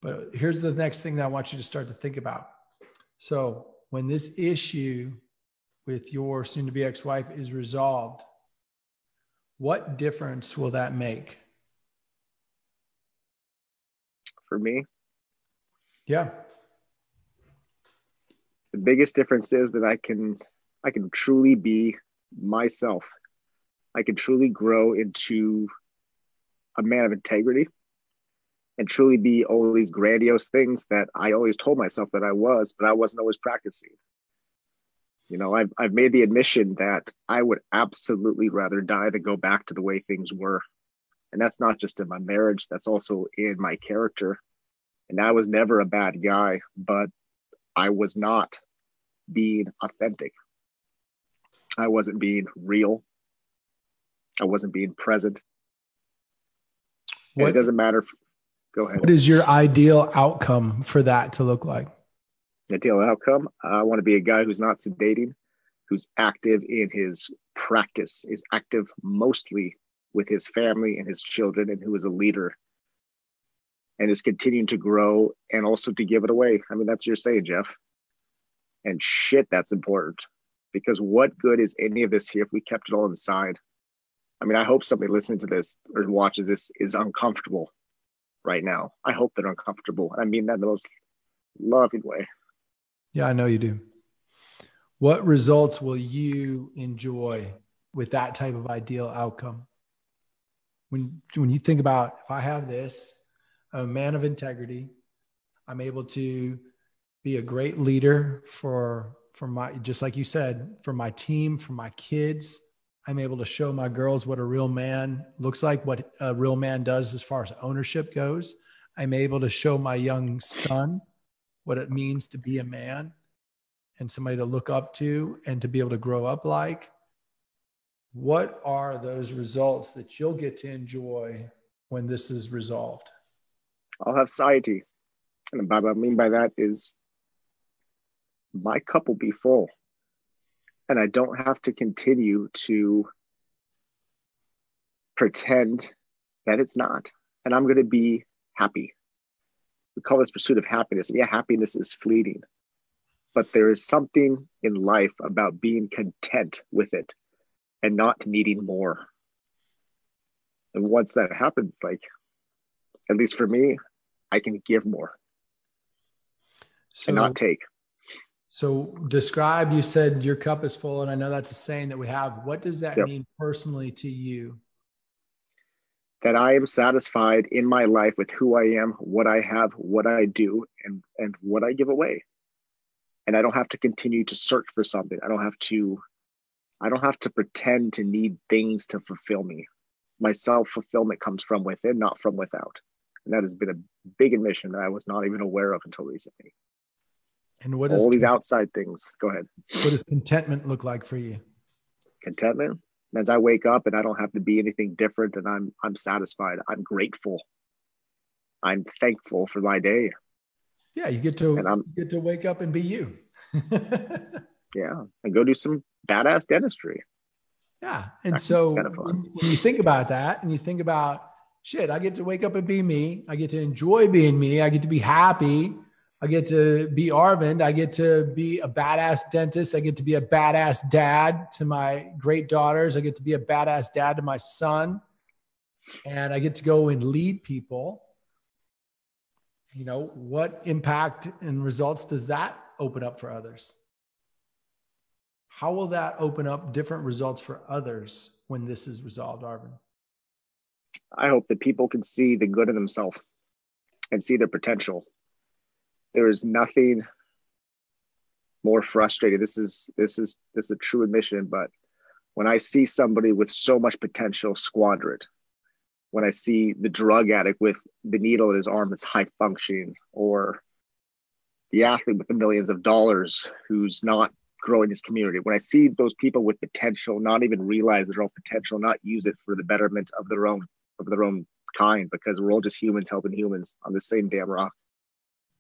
[SPEAKER 1] But here's the next thing that I want you to start to think about. So when this issue with your soon-to-be ex-wife is resolved, what difference will that make?
[SPEAKER 3] for me.
[SPEAKER 1] Yeah.
[SPEAKER 3] The biggest difference is that I can I can truly be myself. I can truly grow into a man of integrity and truly be all these grandiose things that I always told myself that I was, but I wasn't always practicing. You know, I've, I've made the admission that I would absolutely rather die than go back to the way things were. And that's not just in my marriage, that's also in my character. And I was never a bad guy, but I was not being authentic. I wasn't being real. I wasn't being present. What, it doesn't matter. If, go ahead.
[SPEAKER 1] What is your ideal outcome for that to look like?
[SPEAKER 3] Ideal outcome. I want to be a guy who's not sedating, who's active in his practice, is active mostly with his family and his children, and who is a leader and is continuing to grow and also to give it away. I mean, that's your saying, Jeff. And shit, that's important because what good is any of this here if we kept it all inside? I mean, I hope somebody listening to this or watches this is uncomfortable right now. I hope they're uncomfortable. I mean that in the most loving way.
[SPEAKER 1] Yeah, I know you do. What results will you enjoy with that type of ideal outcome? When when you think about if I have this, a man of integrity, I'm able to be a great leader for for my just like you said, for my team, for my kids, I'm able to show my girls what a real man looks like, what a real man does as far as ownership goes. I'm able to show my young son what it means to be a man and somebody to look up to and to be able to grow up like. What are those results that you'll get to enjoy when this is resolved?
[SPEAKER 3] I'll have satiety. And by what I mean by that is my cup will be full and I don't have to continue to pretend that it's not. And I'm going to be happy. We call this pursuit of happiness. Yeah, happiness is fleeting, but there is something in life about being content with it and not needing more. And once that happens, like, at least for me, I can give more so, and not take.
[SPEAKER 1] So describe, you said your cup is full, and I know that's a saying that we have. What does that yep. mean personally to you?
[SPEAKER 3] That I am satisfied in my life with who I am, what I have, what I do, and and what I give away. And I don't have to continue to search for something. I don't have to I don't have to pretend to need things to fulfill me. My self-fulfillment comes from within, not from without. And that has been a big admission that I was not even aware of until recently.
[SPEAKER 1] And what
[SPEAKER 3] all these outside things? Go ahead.
[SPEAKER 1] What does contentment look like for you?
[SPEAKER 3] Contentment as I wake up and I don't have to be anything different, and I'm I'm satisfied. I'm grateful. I'm thankful for my day.
[SPEAKER 1] Yeah, you get to and I'm, get to wake up and be you.
[SPEAKER 3] yeah, and go do some badass dentistry.
[SPEAKER 1] Yeah, and so kind of when, when you think about that, and you think about shit, I get to wake up and be me. I get to enjoy being me. I get to be happy. I get to be Arvind. I get to be a badass dentist. I get to be a badass dad to my great daughters. I get to be a badass dad to my son. And I get to go and lead people. You know, what impact and results does that open up for others? How will that open up different results for others when this is resolved, Arvind?
[SPEAKER 3] I hope that people can see the good in themselves and see their potential there is nothing more frustrating. This is this is this is a true admission, but when I see somebody with so much potential squander it, when I see the drug addict with the needle in his arm that's high functioning, or the athlete with the millions of dollars who's not growing his community, when I see those people with potential not even realize their own potential, not use it for the betterment of their own of their own kind, because we're all just humans helping humans on the same damn rock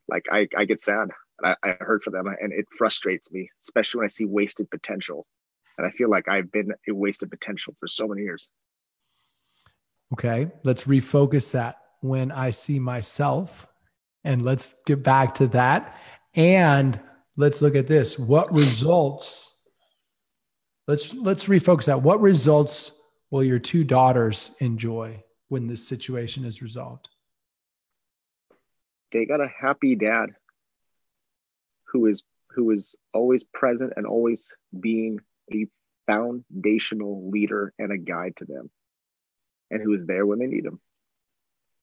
[SPEAKER 3] like I, I get sad. I, I heard from them and it frustrates me, especially when I see wasted potential. And I feel like I've been a wasted potential for so many years.
[SPEAKER 1] Okay, let's refocus that when I see myself. And let's get back to that. And let's look at this. What results? Let's let's refocus that. What results will your two daughters enjoy when this situation is resolved?
[SPEAKER 3] they got a happy dad who is who is always present and always being a foundational leader and a guide to them and who is there when they need him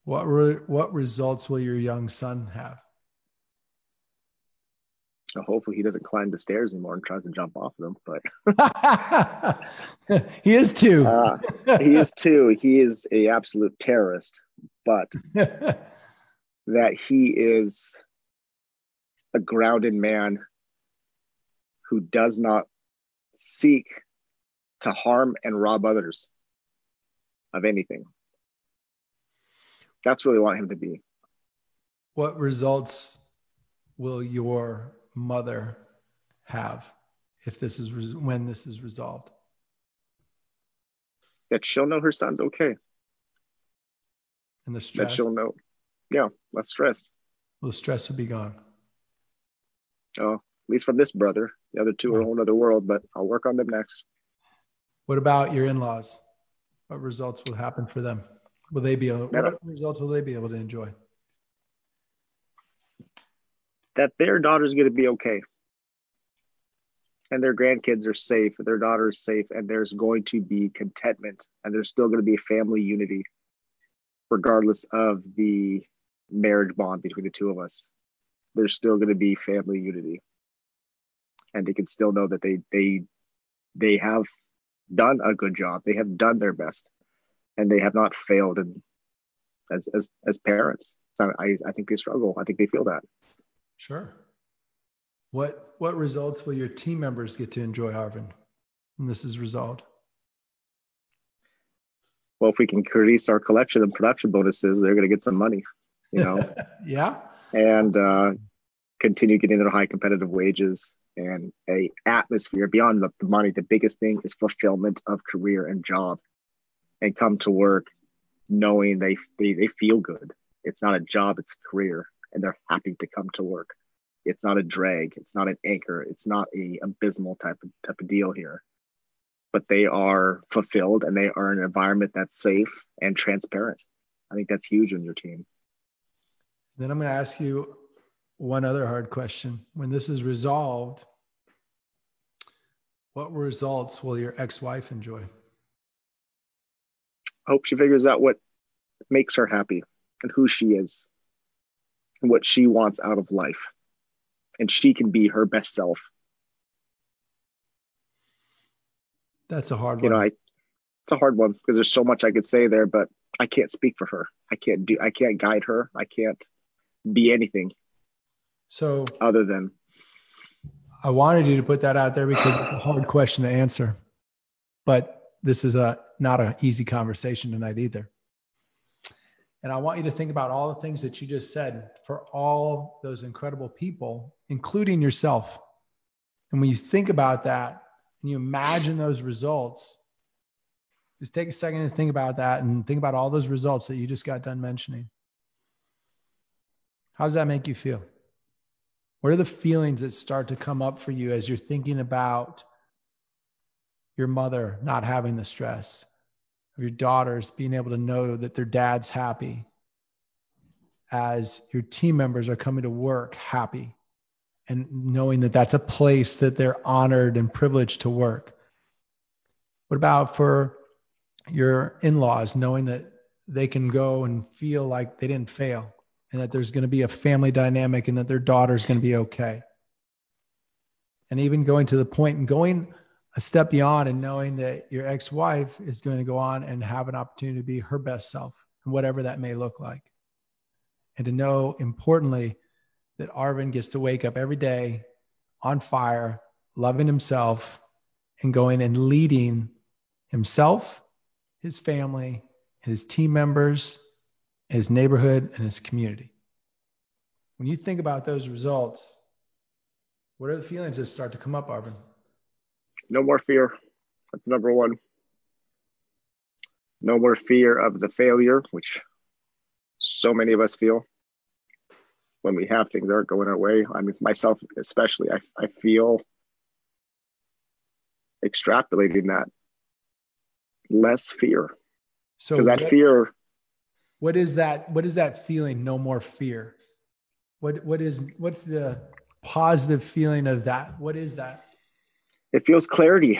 [SPEAKER 1] What re- what results will your young son have?
[SPEAKER 3] So hopefully he doesn't climb the stairs anymore and tries to jump off them. But
[SPEAKER 1] he is too.
[SPEAKER 3] uh, he is too. He is a absolute terrorist. But that he is a grounded man who does not seek to harm and rob others of anything. That's really what I want him to be.
[SPEAKER 1] What results will your mother have if this is res- when this is resolved?
[SPEAKER 3] That she'll know her son's okay.
[SPEAKER 1] And the stress.
[SPEAKER 3] That she'll know, yeah, less stressed.
[SPEAKER 1] Well, the stress will be gone.
[SPEAKER 3] Oh, at least from this brother. The other two are a whole other world, but I'll work on them next.
[SPEAKER 1] What about your in-laws? What results will happen for them? Will they be able, what results will they be able to enjoy?
[SPEAKER 3] That their daughter's going to be okay. And their grandkids are safe, their daughter is safe, and there's going to be contentment, and there's still going to be family unity, regardless of the marriage bond between the two of us. There's still going to be family unity, and they can still know that they they they have done a good job. They have done their best, and they have not failed and as as as parents. So I I think they struggle. I think they feel that.
[SPEAKER 1] Sure. What what results will your team members get to enjoy, Arvin, when this is resolved?
[SPEAKER 3] Well, if we can increase our collection and production bonuses, they're going to get some money, you know.
[SPEAKER 1] yeah.
[SPEAKER 3] And uh, continue getting their high competitive wages and a atmosphere beyond the, the money. The biggest thing is fulfillment of career and job, and come to work knowing they they, they feel good. It's not a job; it's a career, and they're happy to come to work. It's not a drag. It's not an anchor. It's not a abysmal type of type of deal here. But they are fulfilled and they are an environment that's safe and transparent. I think that's huge in your team.
[SPEAKER 1] Then I'm going to ask you one other hard question. When this is resolved, what results will your ex-wife enjoy?
[SPEAKER 3] I hope she figures out what makes her happy and who she is and what she wants out of life and she can be her best self.
[SPEAKER 1] That's a hard
[SPEAKER 3] you
[SPEAKER 1] one.
[SPEAKER 3] You know, I, it's a hard one because there's so much I could say there, but I can't speak for her. I can't do. I can't guide her. I can't be anything.
[SPEAKER 1] So
[SPEAKER 3] other than,
[SPEAKER 1] I wanted you to put that out there because it's a hard question to answer, but this is a not an easy conversation tonight either. And I want you to think about all the things that you just said for all those incredible people, including yourself. And when you think about that and you imagine those results, just take a second to think about that and think about all those results that you just got done mentioning. How does that make you feel? What are the feelings that start to come up for you as you're thinking about your mother not having the stress, of your daughters being able to know that their dad's happy, as your team members are coming to work happy and knowing that that's a place that they're honored and privileged to work? What about for your in laws, knowing that they can go and feel like they didn't fail and that there's going to be a family dynamic and that their daughter's going to be okay? And even going to the point and going a step beyond and knowing that your ex-wife is going to go on and have an opportunity to be her best self and whatever that may look like. And to know importantly that arvin gets to wake up every day on fire loving himself and going and leading himself his family his team members his neighborhood and his community. When you think about those results what are the feelings that start to come up arvin
[SPEAKER 3] no more fear. That's number one. No more fear of the failure, which so many of us feel when we have things that aren't going our way. I mean, myself especially, I, I feel extrapolating that less fear.
[SPEAKER 1] So
[SPEAKER 3] that
[SPEAKER 1] what,
[SPEAKER 3] fear.
[SPEAKER 1] What is that? What is that feeling? No more fear. What what is what's the positive feeling of that? What is that?
[SPEAKER 3] It feels clarity.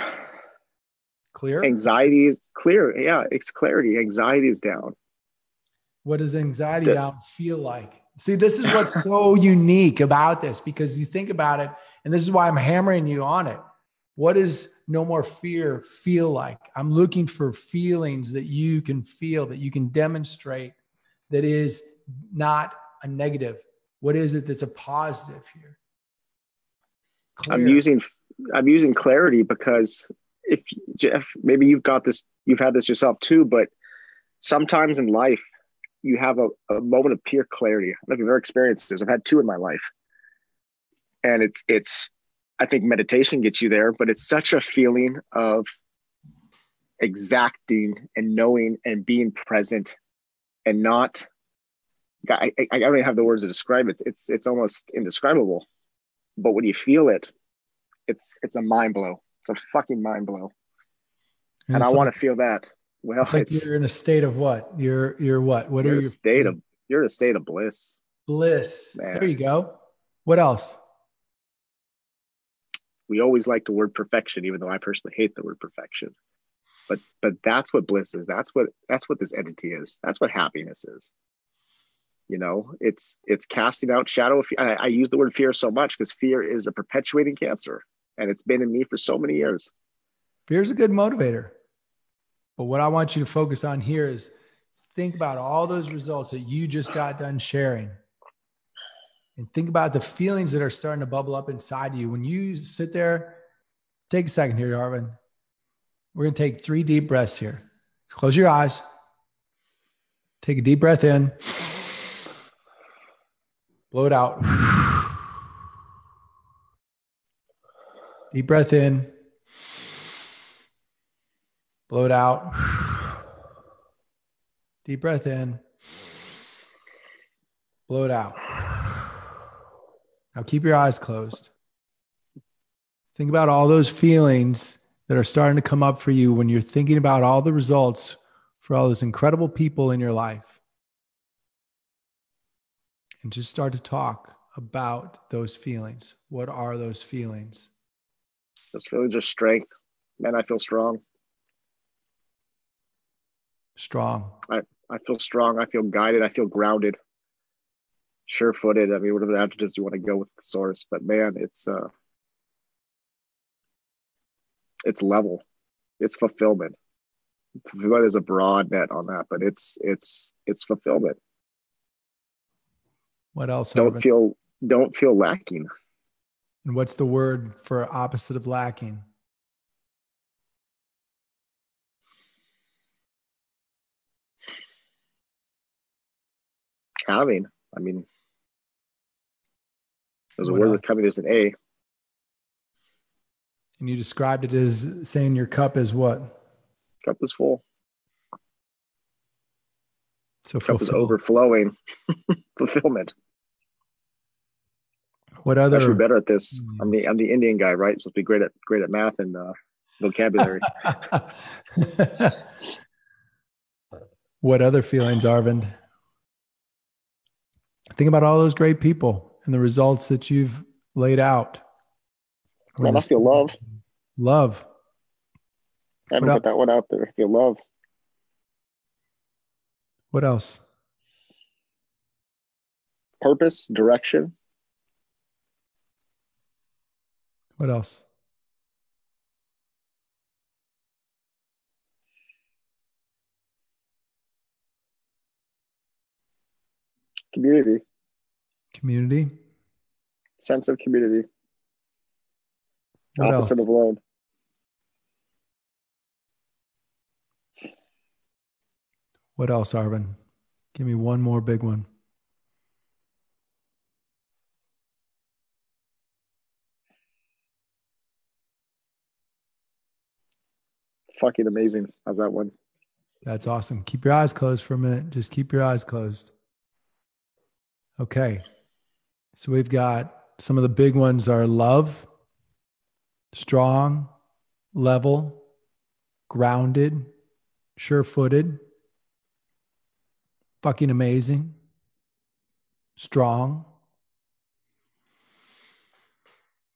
[SPEAKER 1] Clear.
[SPEAKER 3] Anxiety is clear. Yeah, it's clarity. Anxiety is down.
[SPEAKER 1] What does anxiety the, down feel like? See, this is what's so unique about this because you think about it, and this is why I'm hammering you on it. What does no more fear feel like? I'm looking for feelings that you can feel, that you can demonstrate, that is not a negative. What is it that's a positive here?
[SPEAKER 3] Clear. I'm using I'm using clarity because if Jeff, maybe you've got this, you've had this yourself too, but sometimes in life you have a, a moment of pure clarity. I don't know if you've ever experienced this. I've had two in my life. And it's it's I think meditation gets you there, but it's such a feeling of exacting and knowing and being present and not I, I, don't even have the words to describe it. It's it's almost indescribable. But when you feel it, it's it's a mind blow. It's a fucking mind blow. And, and I like, want to feel that. Well,
[SPEAKER 1] it's, like you're in a state of what? You're you're what? What
[SPEAKER 3] you're
[SPEAKER 1] are you?
[SPEAKER 3] State of you're in a state of bliss.
[SPEAKER 1] Bliss. Man. There you go. What else?
[SPEAKER 3] We always like the word perfection, even though I personally hate the word perfection. But but that's what bliss is. That's what that's what this entity is. That's what happiness is. You know, it's it's casting out shadow. I, I use the word fear so much because fear is a perpetuating cancer, and it's been in me for so many years.
[SPEAKER 1] Fear is a good motivator. But what I want you to focus on here is think about all those results that you just got done sharing. And think about the feelings that are starting to bubble up inside you. When you sit there, take a second here, Arvin. We're going to take three deep breaths here. Close your eyes. Take a deep breath in. Blow it out. Deep breath in. Blow it out. Deep breath in. Blow it out. Now keep your eyes closed. Think about all those feelings that are starting to come up for you when you're thinking about all the results for all those incredible people in your life. And just start to talk about those feelings. What are those feelings?
[SPEAKER 3] Those feelings are strength. Man, I feel strong.
[SPEAKER 1] Strong.
[SPEAKER 3] I, I feel strong. I feel guided. I feel grounded. Sure footed. I mean, whatever adjectives you want to go with the source, but man, it's uh it's level. It's fulfillment. Fulfillment is a broad net on that, but it's it's it's fulfillment.
[SPEAKER 1] What else?
[SPEAKER 3] Don't feel don't feel lacking.
[SPEAKER 1] And what's the word for opposite of lacking?
[SPEAKER 3] having. I mean, there's a what word with coming. There's an A.
[SPEAKER 1] And you described it as saying your cup is what?
[SPEAKER 3] Cup is full.
[SPEAKER 1] So
[SPEAKER 3] cup is overflowing. Fulfillment.
[SPEAKER 1] What other?
[SPEAKER 3] Actually, better at this. I'm the I'm the Indian guy, right? Supposed to be great at great at math and uh, vocabulary.
[SPEAKER 1] what other feelings, Arvind? Think about all those great people and the results that you've laid out.
[SPEAKER 3] Man, I feel love.
[SPEAKER 1] Love.
[SPEAKER 3] I haven't put that one out there. I feel love.
[SPEAKER 1] What else?
[SPEAKER 3] Purpose, direction.
[SPEAKER 1] What else?
[SPEAKER 3] Community.
[SPEAKER 1] Community.
[SPEAKER 3] Sense of community. What Opposite else? of alone.
[SPEAKER 1] What else, Arvin? Give me one more big one.
[SPEAKER 3] Fucking amazing. How's that one?
[SPEAKER 1] That's awesome. Keep your eyes closed for a minute. Just keep your eyes closed. Okay. So we've got some of the big ones are love, strong, level, grounded, sure footed, fucking amazing, strong.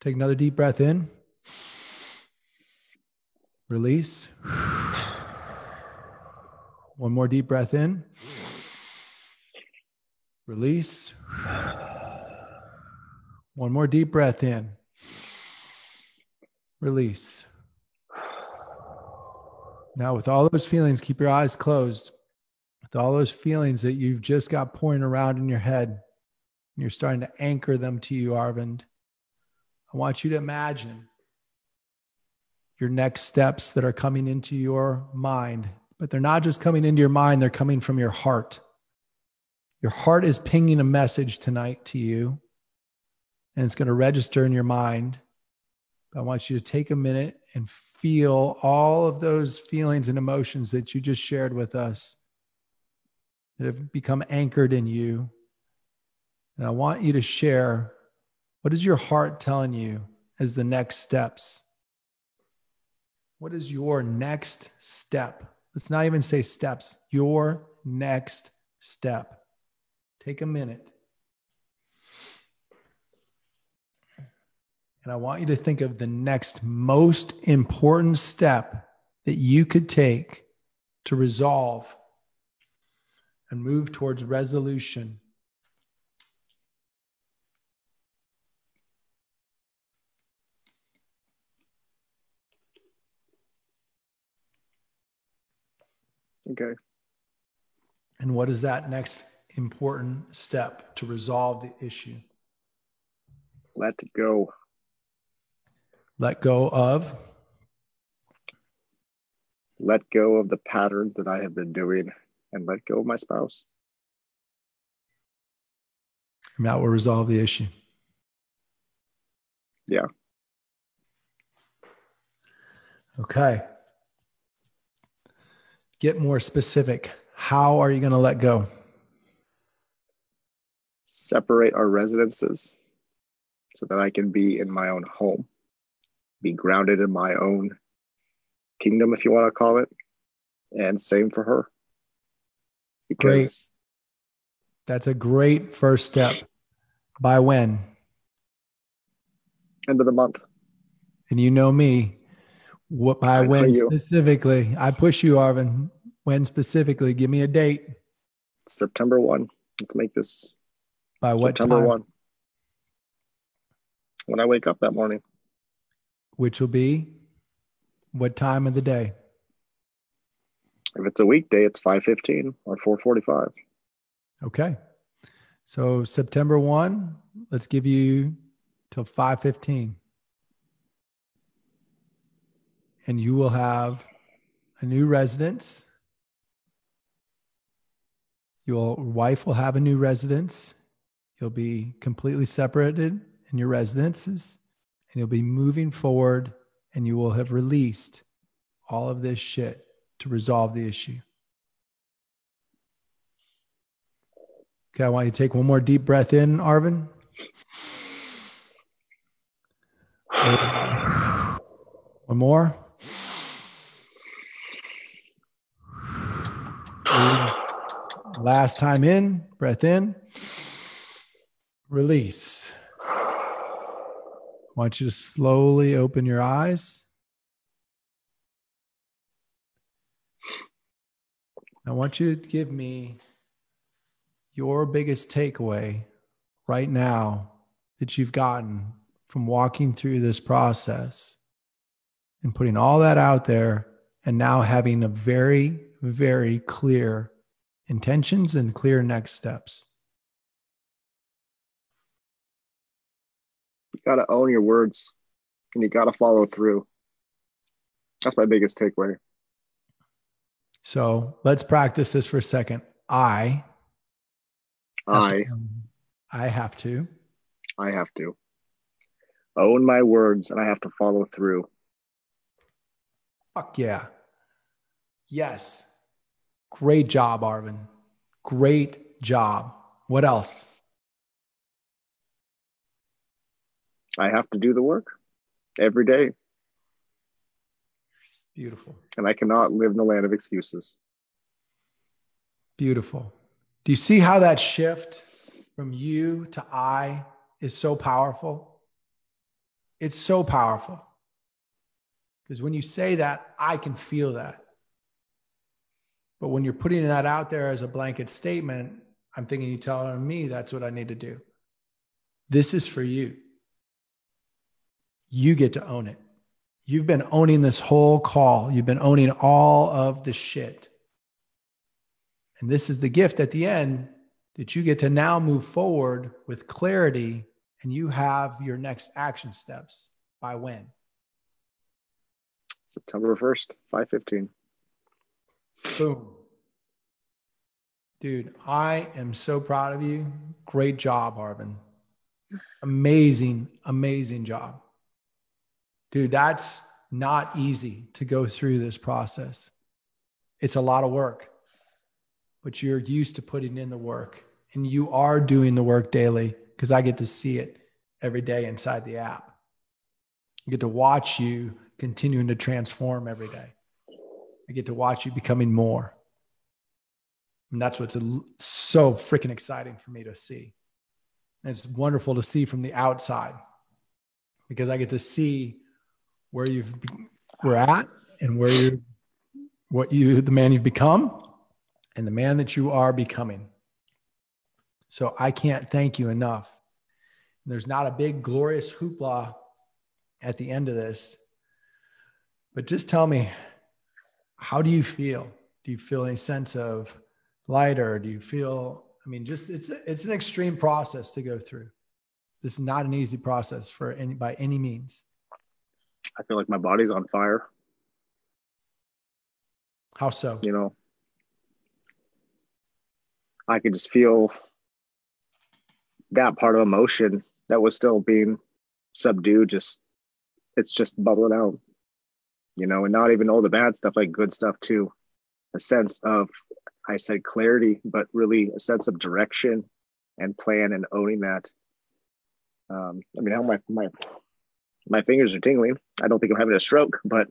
[SPEAKER 1] Take another deep breath in. Release. One more deep breath in. Release. One more deep breath in. Release. Now, with all those feelings, keep your eyes closed. With all those feelings that you've just got pouring around in your head, and you're starting to anchor them to you, Arvind. I want you to imagine your next steps that are coming into your mind, but they're not just coming into your mind, they're coming from your heart. Your heart is pinging a message tonight to you, and it's going to register in your mind. I want you to take a minute and feel all of those feelings and emotions that you just shared with us that have become anchored in you. And I want you to share what is your heart telling you as the next steps? What is your next step? Let's not even say steps, your next step. Take a minute. And I want you to think of the next most important step that you could take to resolve and move towards resolution.
[SPEAKER 3] Okay.
[SPEAKER 1] And what is that next important step to resolve the issue?
[SPEAKER 3] Let go.
[SPEAKER 1] Let go of?
[SPEAKER 3] Let go of the patterns that I have been doing and let go of my spouse.
[SPEAKER 1] And that will resolve the issue.
[SPEAKER 3] Yeah.
[SPEAKER 1] Okay. Get more specific. How are you going to let go?
[SPEAKER 3] Separate our residences so that I can be in my own home, be grounded in my own kingdom, if you want to call it. And same for her.
[SPEAKER 1] Because great. That's a great first step. By when?
[SPEAKER 3] End of the month.
[SPEAKER 1] And you know me. What by I when specifically? I push you, Arvin. When specifically? Give me a date.
[SPEAKER 3] September one. Let's make this.
[SPEAKER 1] By what
[SPEAKER 3] September
[SPEAKER 1] time?
[SPEAKER 3] one. When I wake up that morning.
[SPEAKER 1] Which will be what time of the day?
[SPEAKER 3] If it's a weekday, it's 5:15 or 4:45.
[SPEAKER 1] Okay. So September 1, let's give you till 5:15. And you will have a new residence. Your wife will have a new residence. You'll be completely separated in your residences and you'll be moving forward and you will have released all of this shit to resolve the issue. Okay, I want you to take one more deep breath in, Arvin. One more. Last time in, breath in, release. I want you to slowly open your eyes. I want you to give me your biggest takeaway right now that you've gotten from walking through this process and putting all that out there and now having a very, very clear intentions and clear next steps.
[SPEAKER 3] You got to own your words and you got to follow through. That's my biggest takeaway.
[SPEAKER 1] So let's practice this for a second. I.
[SPEAKER 3] I.
[SPEAKER 1] I have to.
[SPEAKER 3] I have to own my words and I have to follow through.
[SPEAKER 1] Fuck yeah. Yes. Great job, Arvin. Great job. What else?
[SPEAKER 3] I have to do the work every day.
[SPEAKER 1] Beautiful.
[SPEAKER 3] And I cannot live in the land of excuses.
[SPEAKER 1] Beautiful. Do you see how that shift from you to I is so powerful? It's so powerful. Because when you say that, I can feel that. But when you're putting that out there as a blanket statement, I'm thinking you telling me that's what I need to do. This is for you. You get to own it. You've been owning this whole call. You've been owning all of the shit. And this is the gift at the end that you get to now move forward with clarity and you have your next action steps by when?
[SPEAKER 3] September 1st, 515.
[SPEAKER 1] Boom. Dude, I am so proud of you. Great job, Arvin. Amazing, amazing job. Dude, that's not easy to go through this process. It's a lot of work, but you're used to putting in the work and you are doing the work daily because I get to see it every day inside the app. I get to watch you continuing to transform every day. I get to watch you becoming more. And that's what's so freaking exciting for me to see. And it's wonderful to see from the outside because I get to see where you've we're at and where you what you the man you've become and the man that you are becoming. So I can't thank you enough. There's not a big glorious hoopla at the end of this. But just tell me, how do you feel? Do you feel any sense of lighter? Do you feel, I mean, just it's it's an extreme process to go through. This is not an easy process for any by any means.
[SPEAKER 3] I feel like my body's on fire.
[SPEAKER 1] How so?
[SPEAKER 3] You know, I could just feel that part of emotion that was still being subdued just it's just bubbling out you know and not even all the bad stuff like good stuff too. A sense of i said clarity but really a sense of direction and plan and owning that. Um i mean how my my my fingers are tingling. I don't think i'm having a stroke but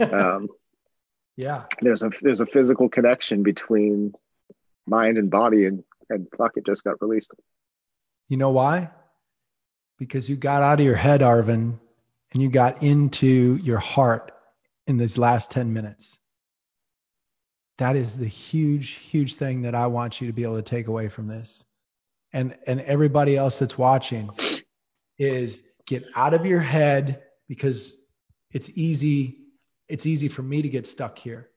[SPEAKER 3] um
[SPEAKER 1] yeah.
[SPEAKER 3] there's a there's a physical connection between mind and body and and fuck it just got released.
[SPEAKER 1] You know why? Because you got out of your head arvin and you got into your heart in these last 10 minutes. That is the huge, huge thing that I want you to be able to take away from this. And, and everybody else that's watching is get out of your head because it's easy. It's easy for me to get stuck here.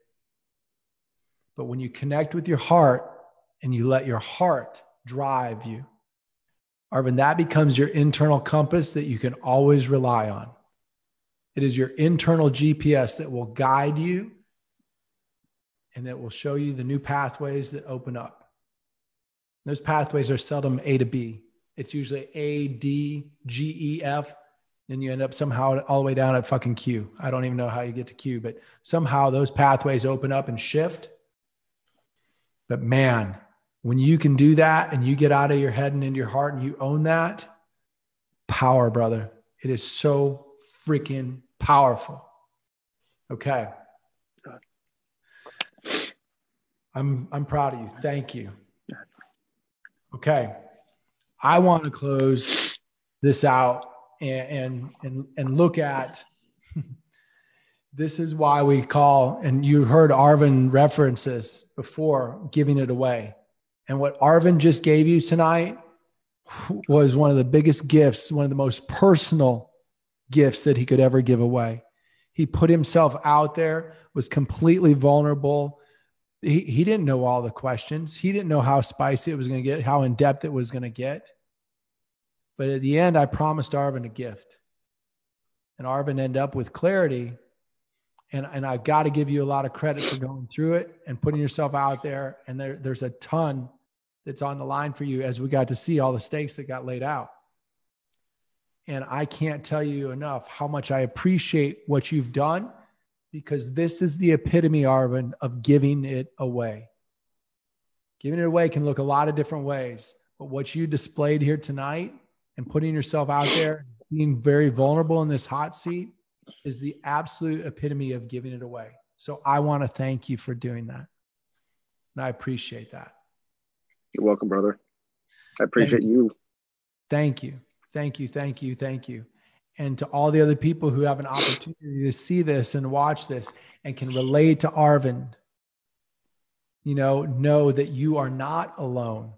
[SPEAKER 1] But when you connect with your heart and you let your heart drive you, Arvin, that becomes your internal compass that you can always rely on. It is your internal GPS that will guide you and that will show you the new pathways that open up. Those pathways are seldom A to B. It's usually A, D, G, E, F. Then you end up somehow all the way down at fucking Q. I don't even know how you get to Q, but somehow those pathways open up and shift. But man, when you can do that and you get out of your head and into your heart and you own that, power, brother. It is so freaking Powerful. Okay. I'm I'm proud of you. Thank you. Okay. I want to close this out and and and, look at this is why we call and you heard Arvin reference this before giving it away. And what Arvin just gave you tonight was one of the biggest gifts, one of the most personal gifts that he could ever give away. He put himself out there, was completely vulnerable. He, he didn't know all the questions. He didn't know how spicy it was going to get, how in depth it was going to get. But at the end, I promised Arvin a gift. And Arvin ended up with clarity. And, and I've got to give you a lot of credit for going through it and putting yourself out there. And there, there's a ton that's on the line for you as we got to see all the stakes that got laid out. And I can't tell you enough how much I appreciate what you've done because this is the epitome, Arvin, of giving it away. Giving it away can look a lot of different ways, but what you displayed here tonight and putting yourself out there, being very vulnerable in this hot seat, is the absolute epitome of giving it away. So I want to thank you for doing that. And I appreciate that.
[SPEAKER 3] You're welcome, brother. I appreciate thank you. you.
[SPEAKER 1] Thank you. Thank you, thank you, thank you. And to all the other people who have an opportunity to see this and watch this and can relate to Arvin, you know, know that you are not alone.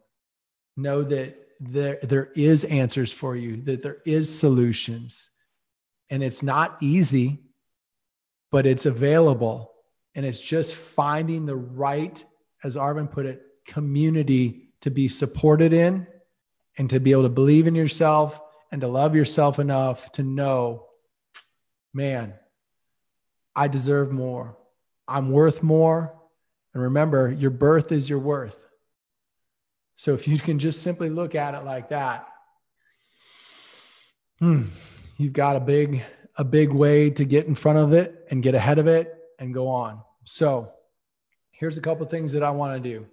[SPEAKER 1] Know that there, there is answers for you, that there is solutions. And it's not easy, but it's available. And it's just finding the right, as Arvin put it, community to be supported in and to be able to believe in yourself and to love yourself enough to know, man, I deserve more. I'm worth more. And remember, your birth is your worth. So if you can just simply look at it like that, hmm, you've got a big, a big way to get in front of it and get ahead of it and go on. So here's a couple things that I want to do.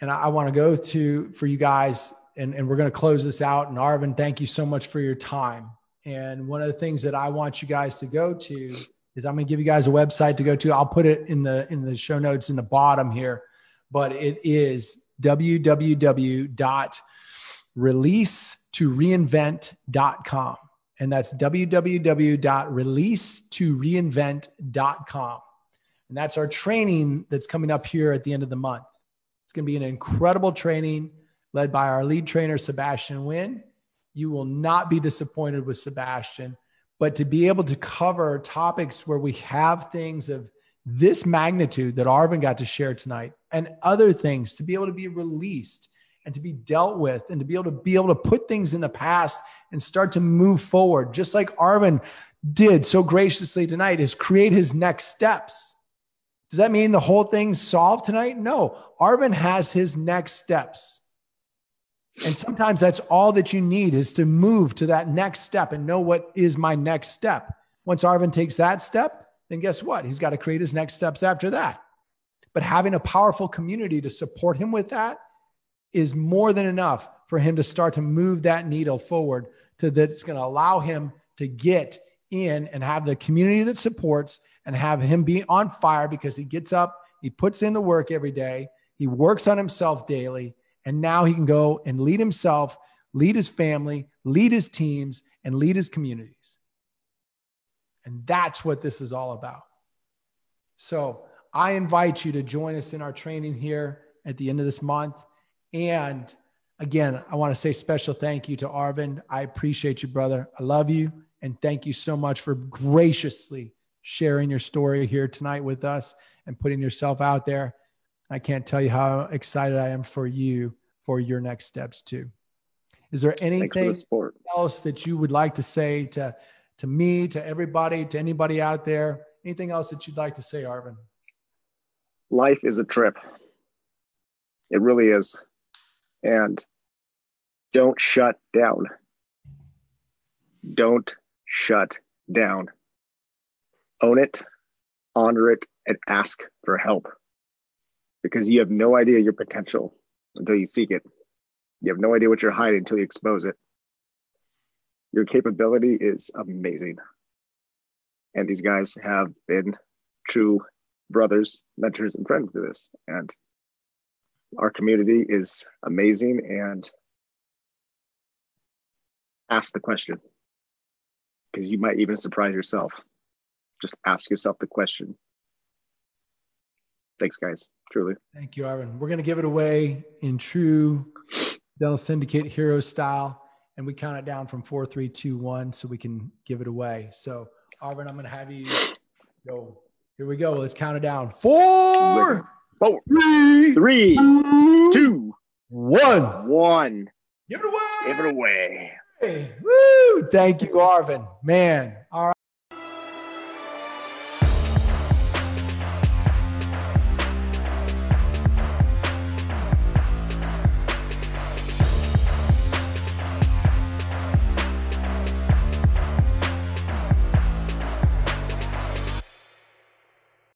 [SPEAKER 1] And I, I want to go to for you guys, and, and we're going to close this out. And Arvin, thank you so much for your time. And one of the things that I want you guys to go to is I'm going to give you guys a website to go to. I'll put it in the in the show notes in the bottom here, but it is www.release2reinvent.com. And that's www.release2reinvent.com. And that's our training that's coming up here at the end of the month. Going to be an incredible training led by our lead trainer, Sebastian Wynn. You will not be disappointed with Sebastian, but to be able to cover topics where we have things of this magnitude that Arvin got to share tonight and other things to be able to be released and to be dealt with and to be able to be able to put things in the past and start to move forward just like Arvin did so graciously tonight is create his next steps. Does that mean the whole thing's solved tonight? No. Arvin has his next steps. And sometimes that's all that you need is to move to that next step and know what is my next step. Once Arvin takes that step, then guess what? He's got to create his next steps after that. But having a powerful community to support him with that is more than enough for him to start to move that needle forward to that it's going to allow him to get in and have the community that supports and have him be on fire because he gets up, he puts in the work every day, he works on himself daily, and now he can go and lead himself, lead his family, lead his teams, and lead his communities. And that's what this is all about. So I invite you to join us in our training here at the end of this month. And again, I want to say special thank you to Arvin. I appreciate you, brother. I love you. And thank you so much for graciously sharing your story here tonight with us and putting yourself out there. I can't tell you how excited I am for you for your next steps too. Is there anything the else that you would like to say to to me, to everybody, to anybody out there? Anything else that you'd like to say, Arvin?
[SPEAKER 3] Life is a trip. It really is. And don't shut down. Don't shut down. Own it, honor it, and ask for help because you have no idea your potential until you seek it. You have no idea what you're hiding until you expose it. Your capability is amazing. And these guys have been true brothers, mentors, and friends to this. And our community is amazing. And ask the question because you might even surprise yourself. Just ask yourself the question. Thanks, guys. Truly.
[SPEAKER 1] Thank you, Arvin. We're going to give it away in true Dental Syndicate hero style and we count it down from four, three, two, one, so we can give it away. So, Arvin, I'm going to have you go. Here we go. Let's count it down. Four,
[SPEAKER 3] four, three, three, two,
[SPEAKER 1] one,
[SPEAKER 3] one.
[SPEAKER 1] Give it away.
[SPEAKER 3] Give it away.
[SPEAKER 1] Hey, woo! Thank you, Arvin. Man, all right.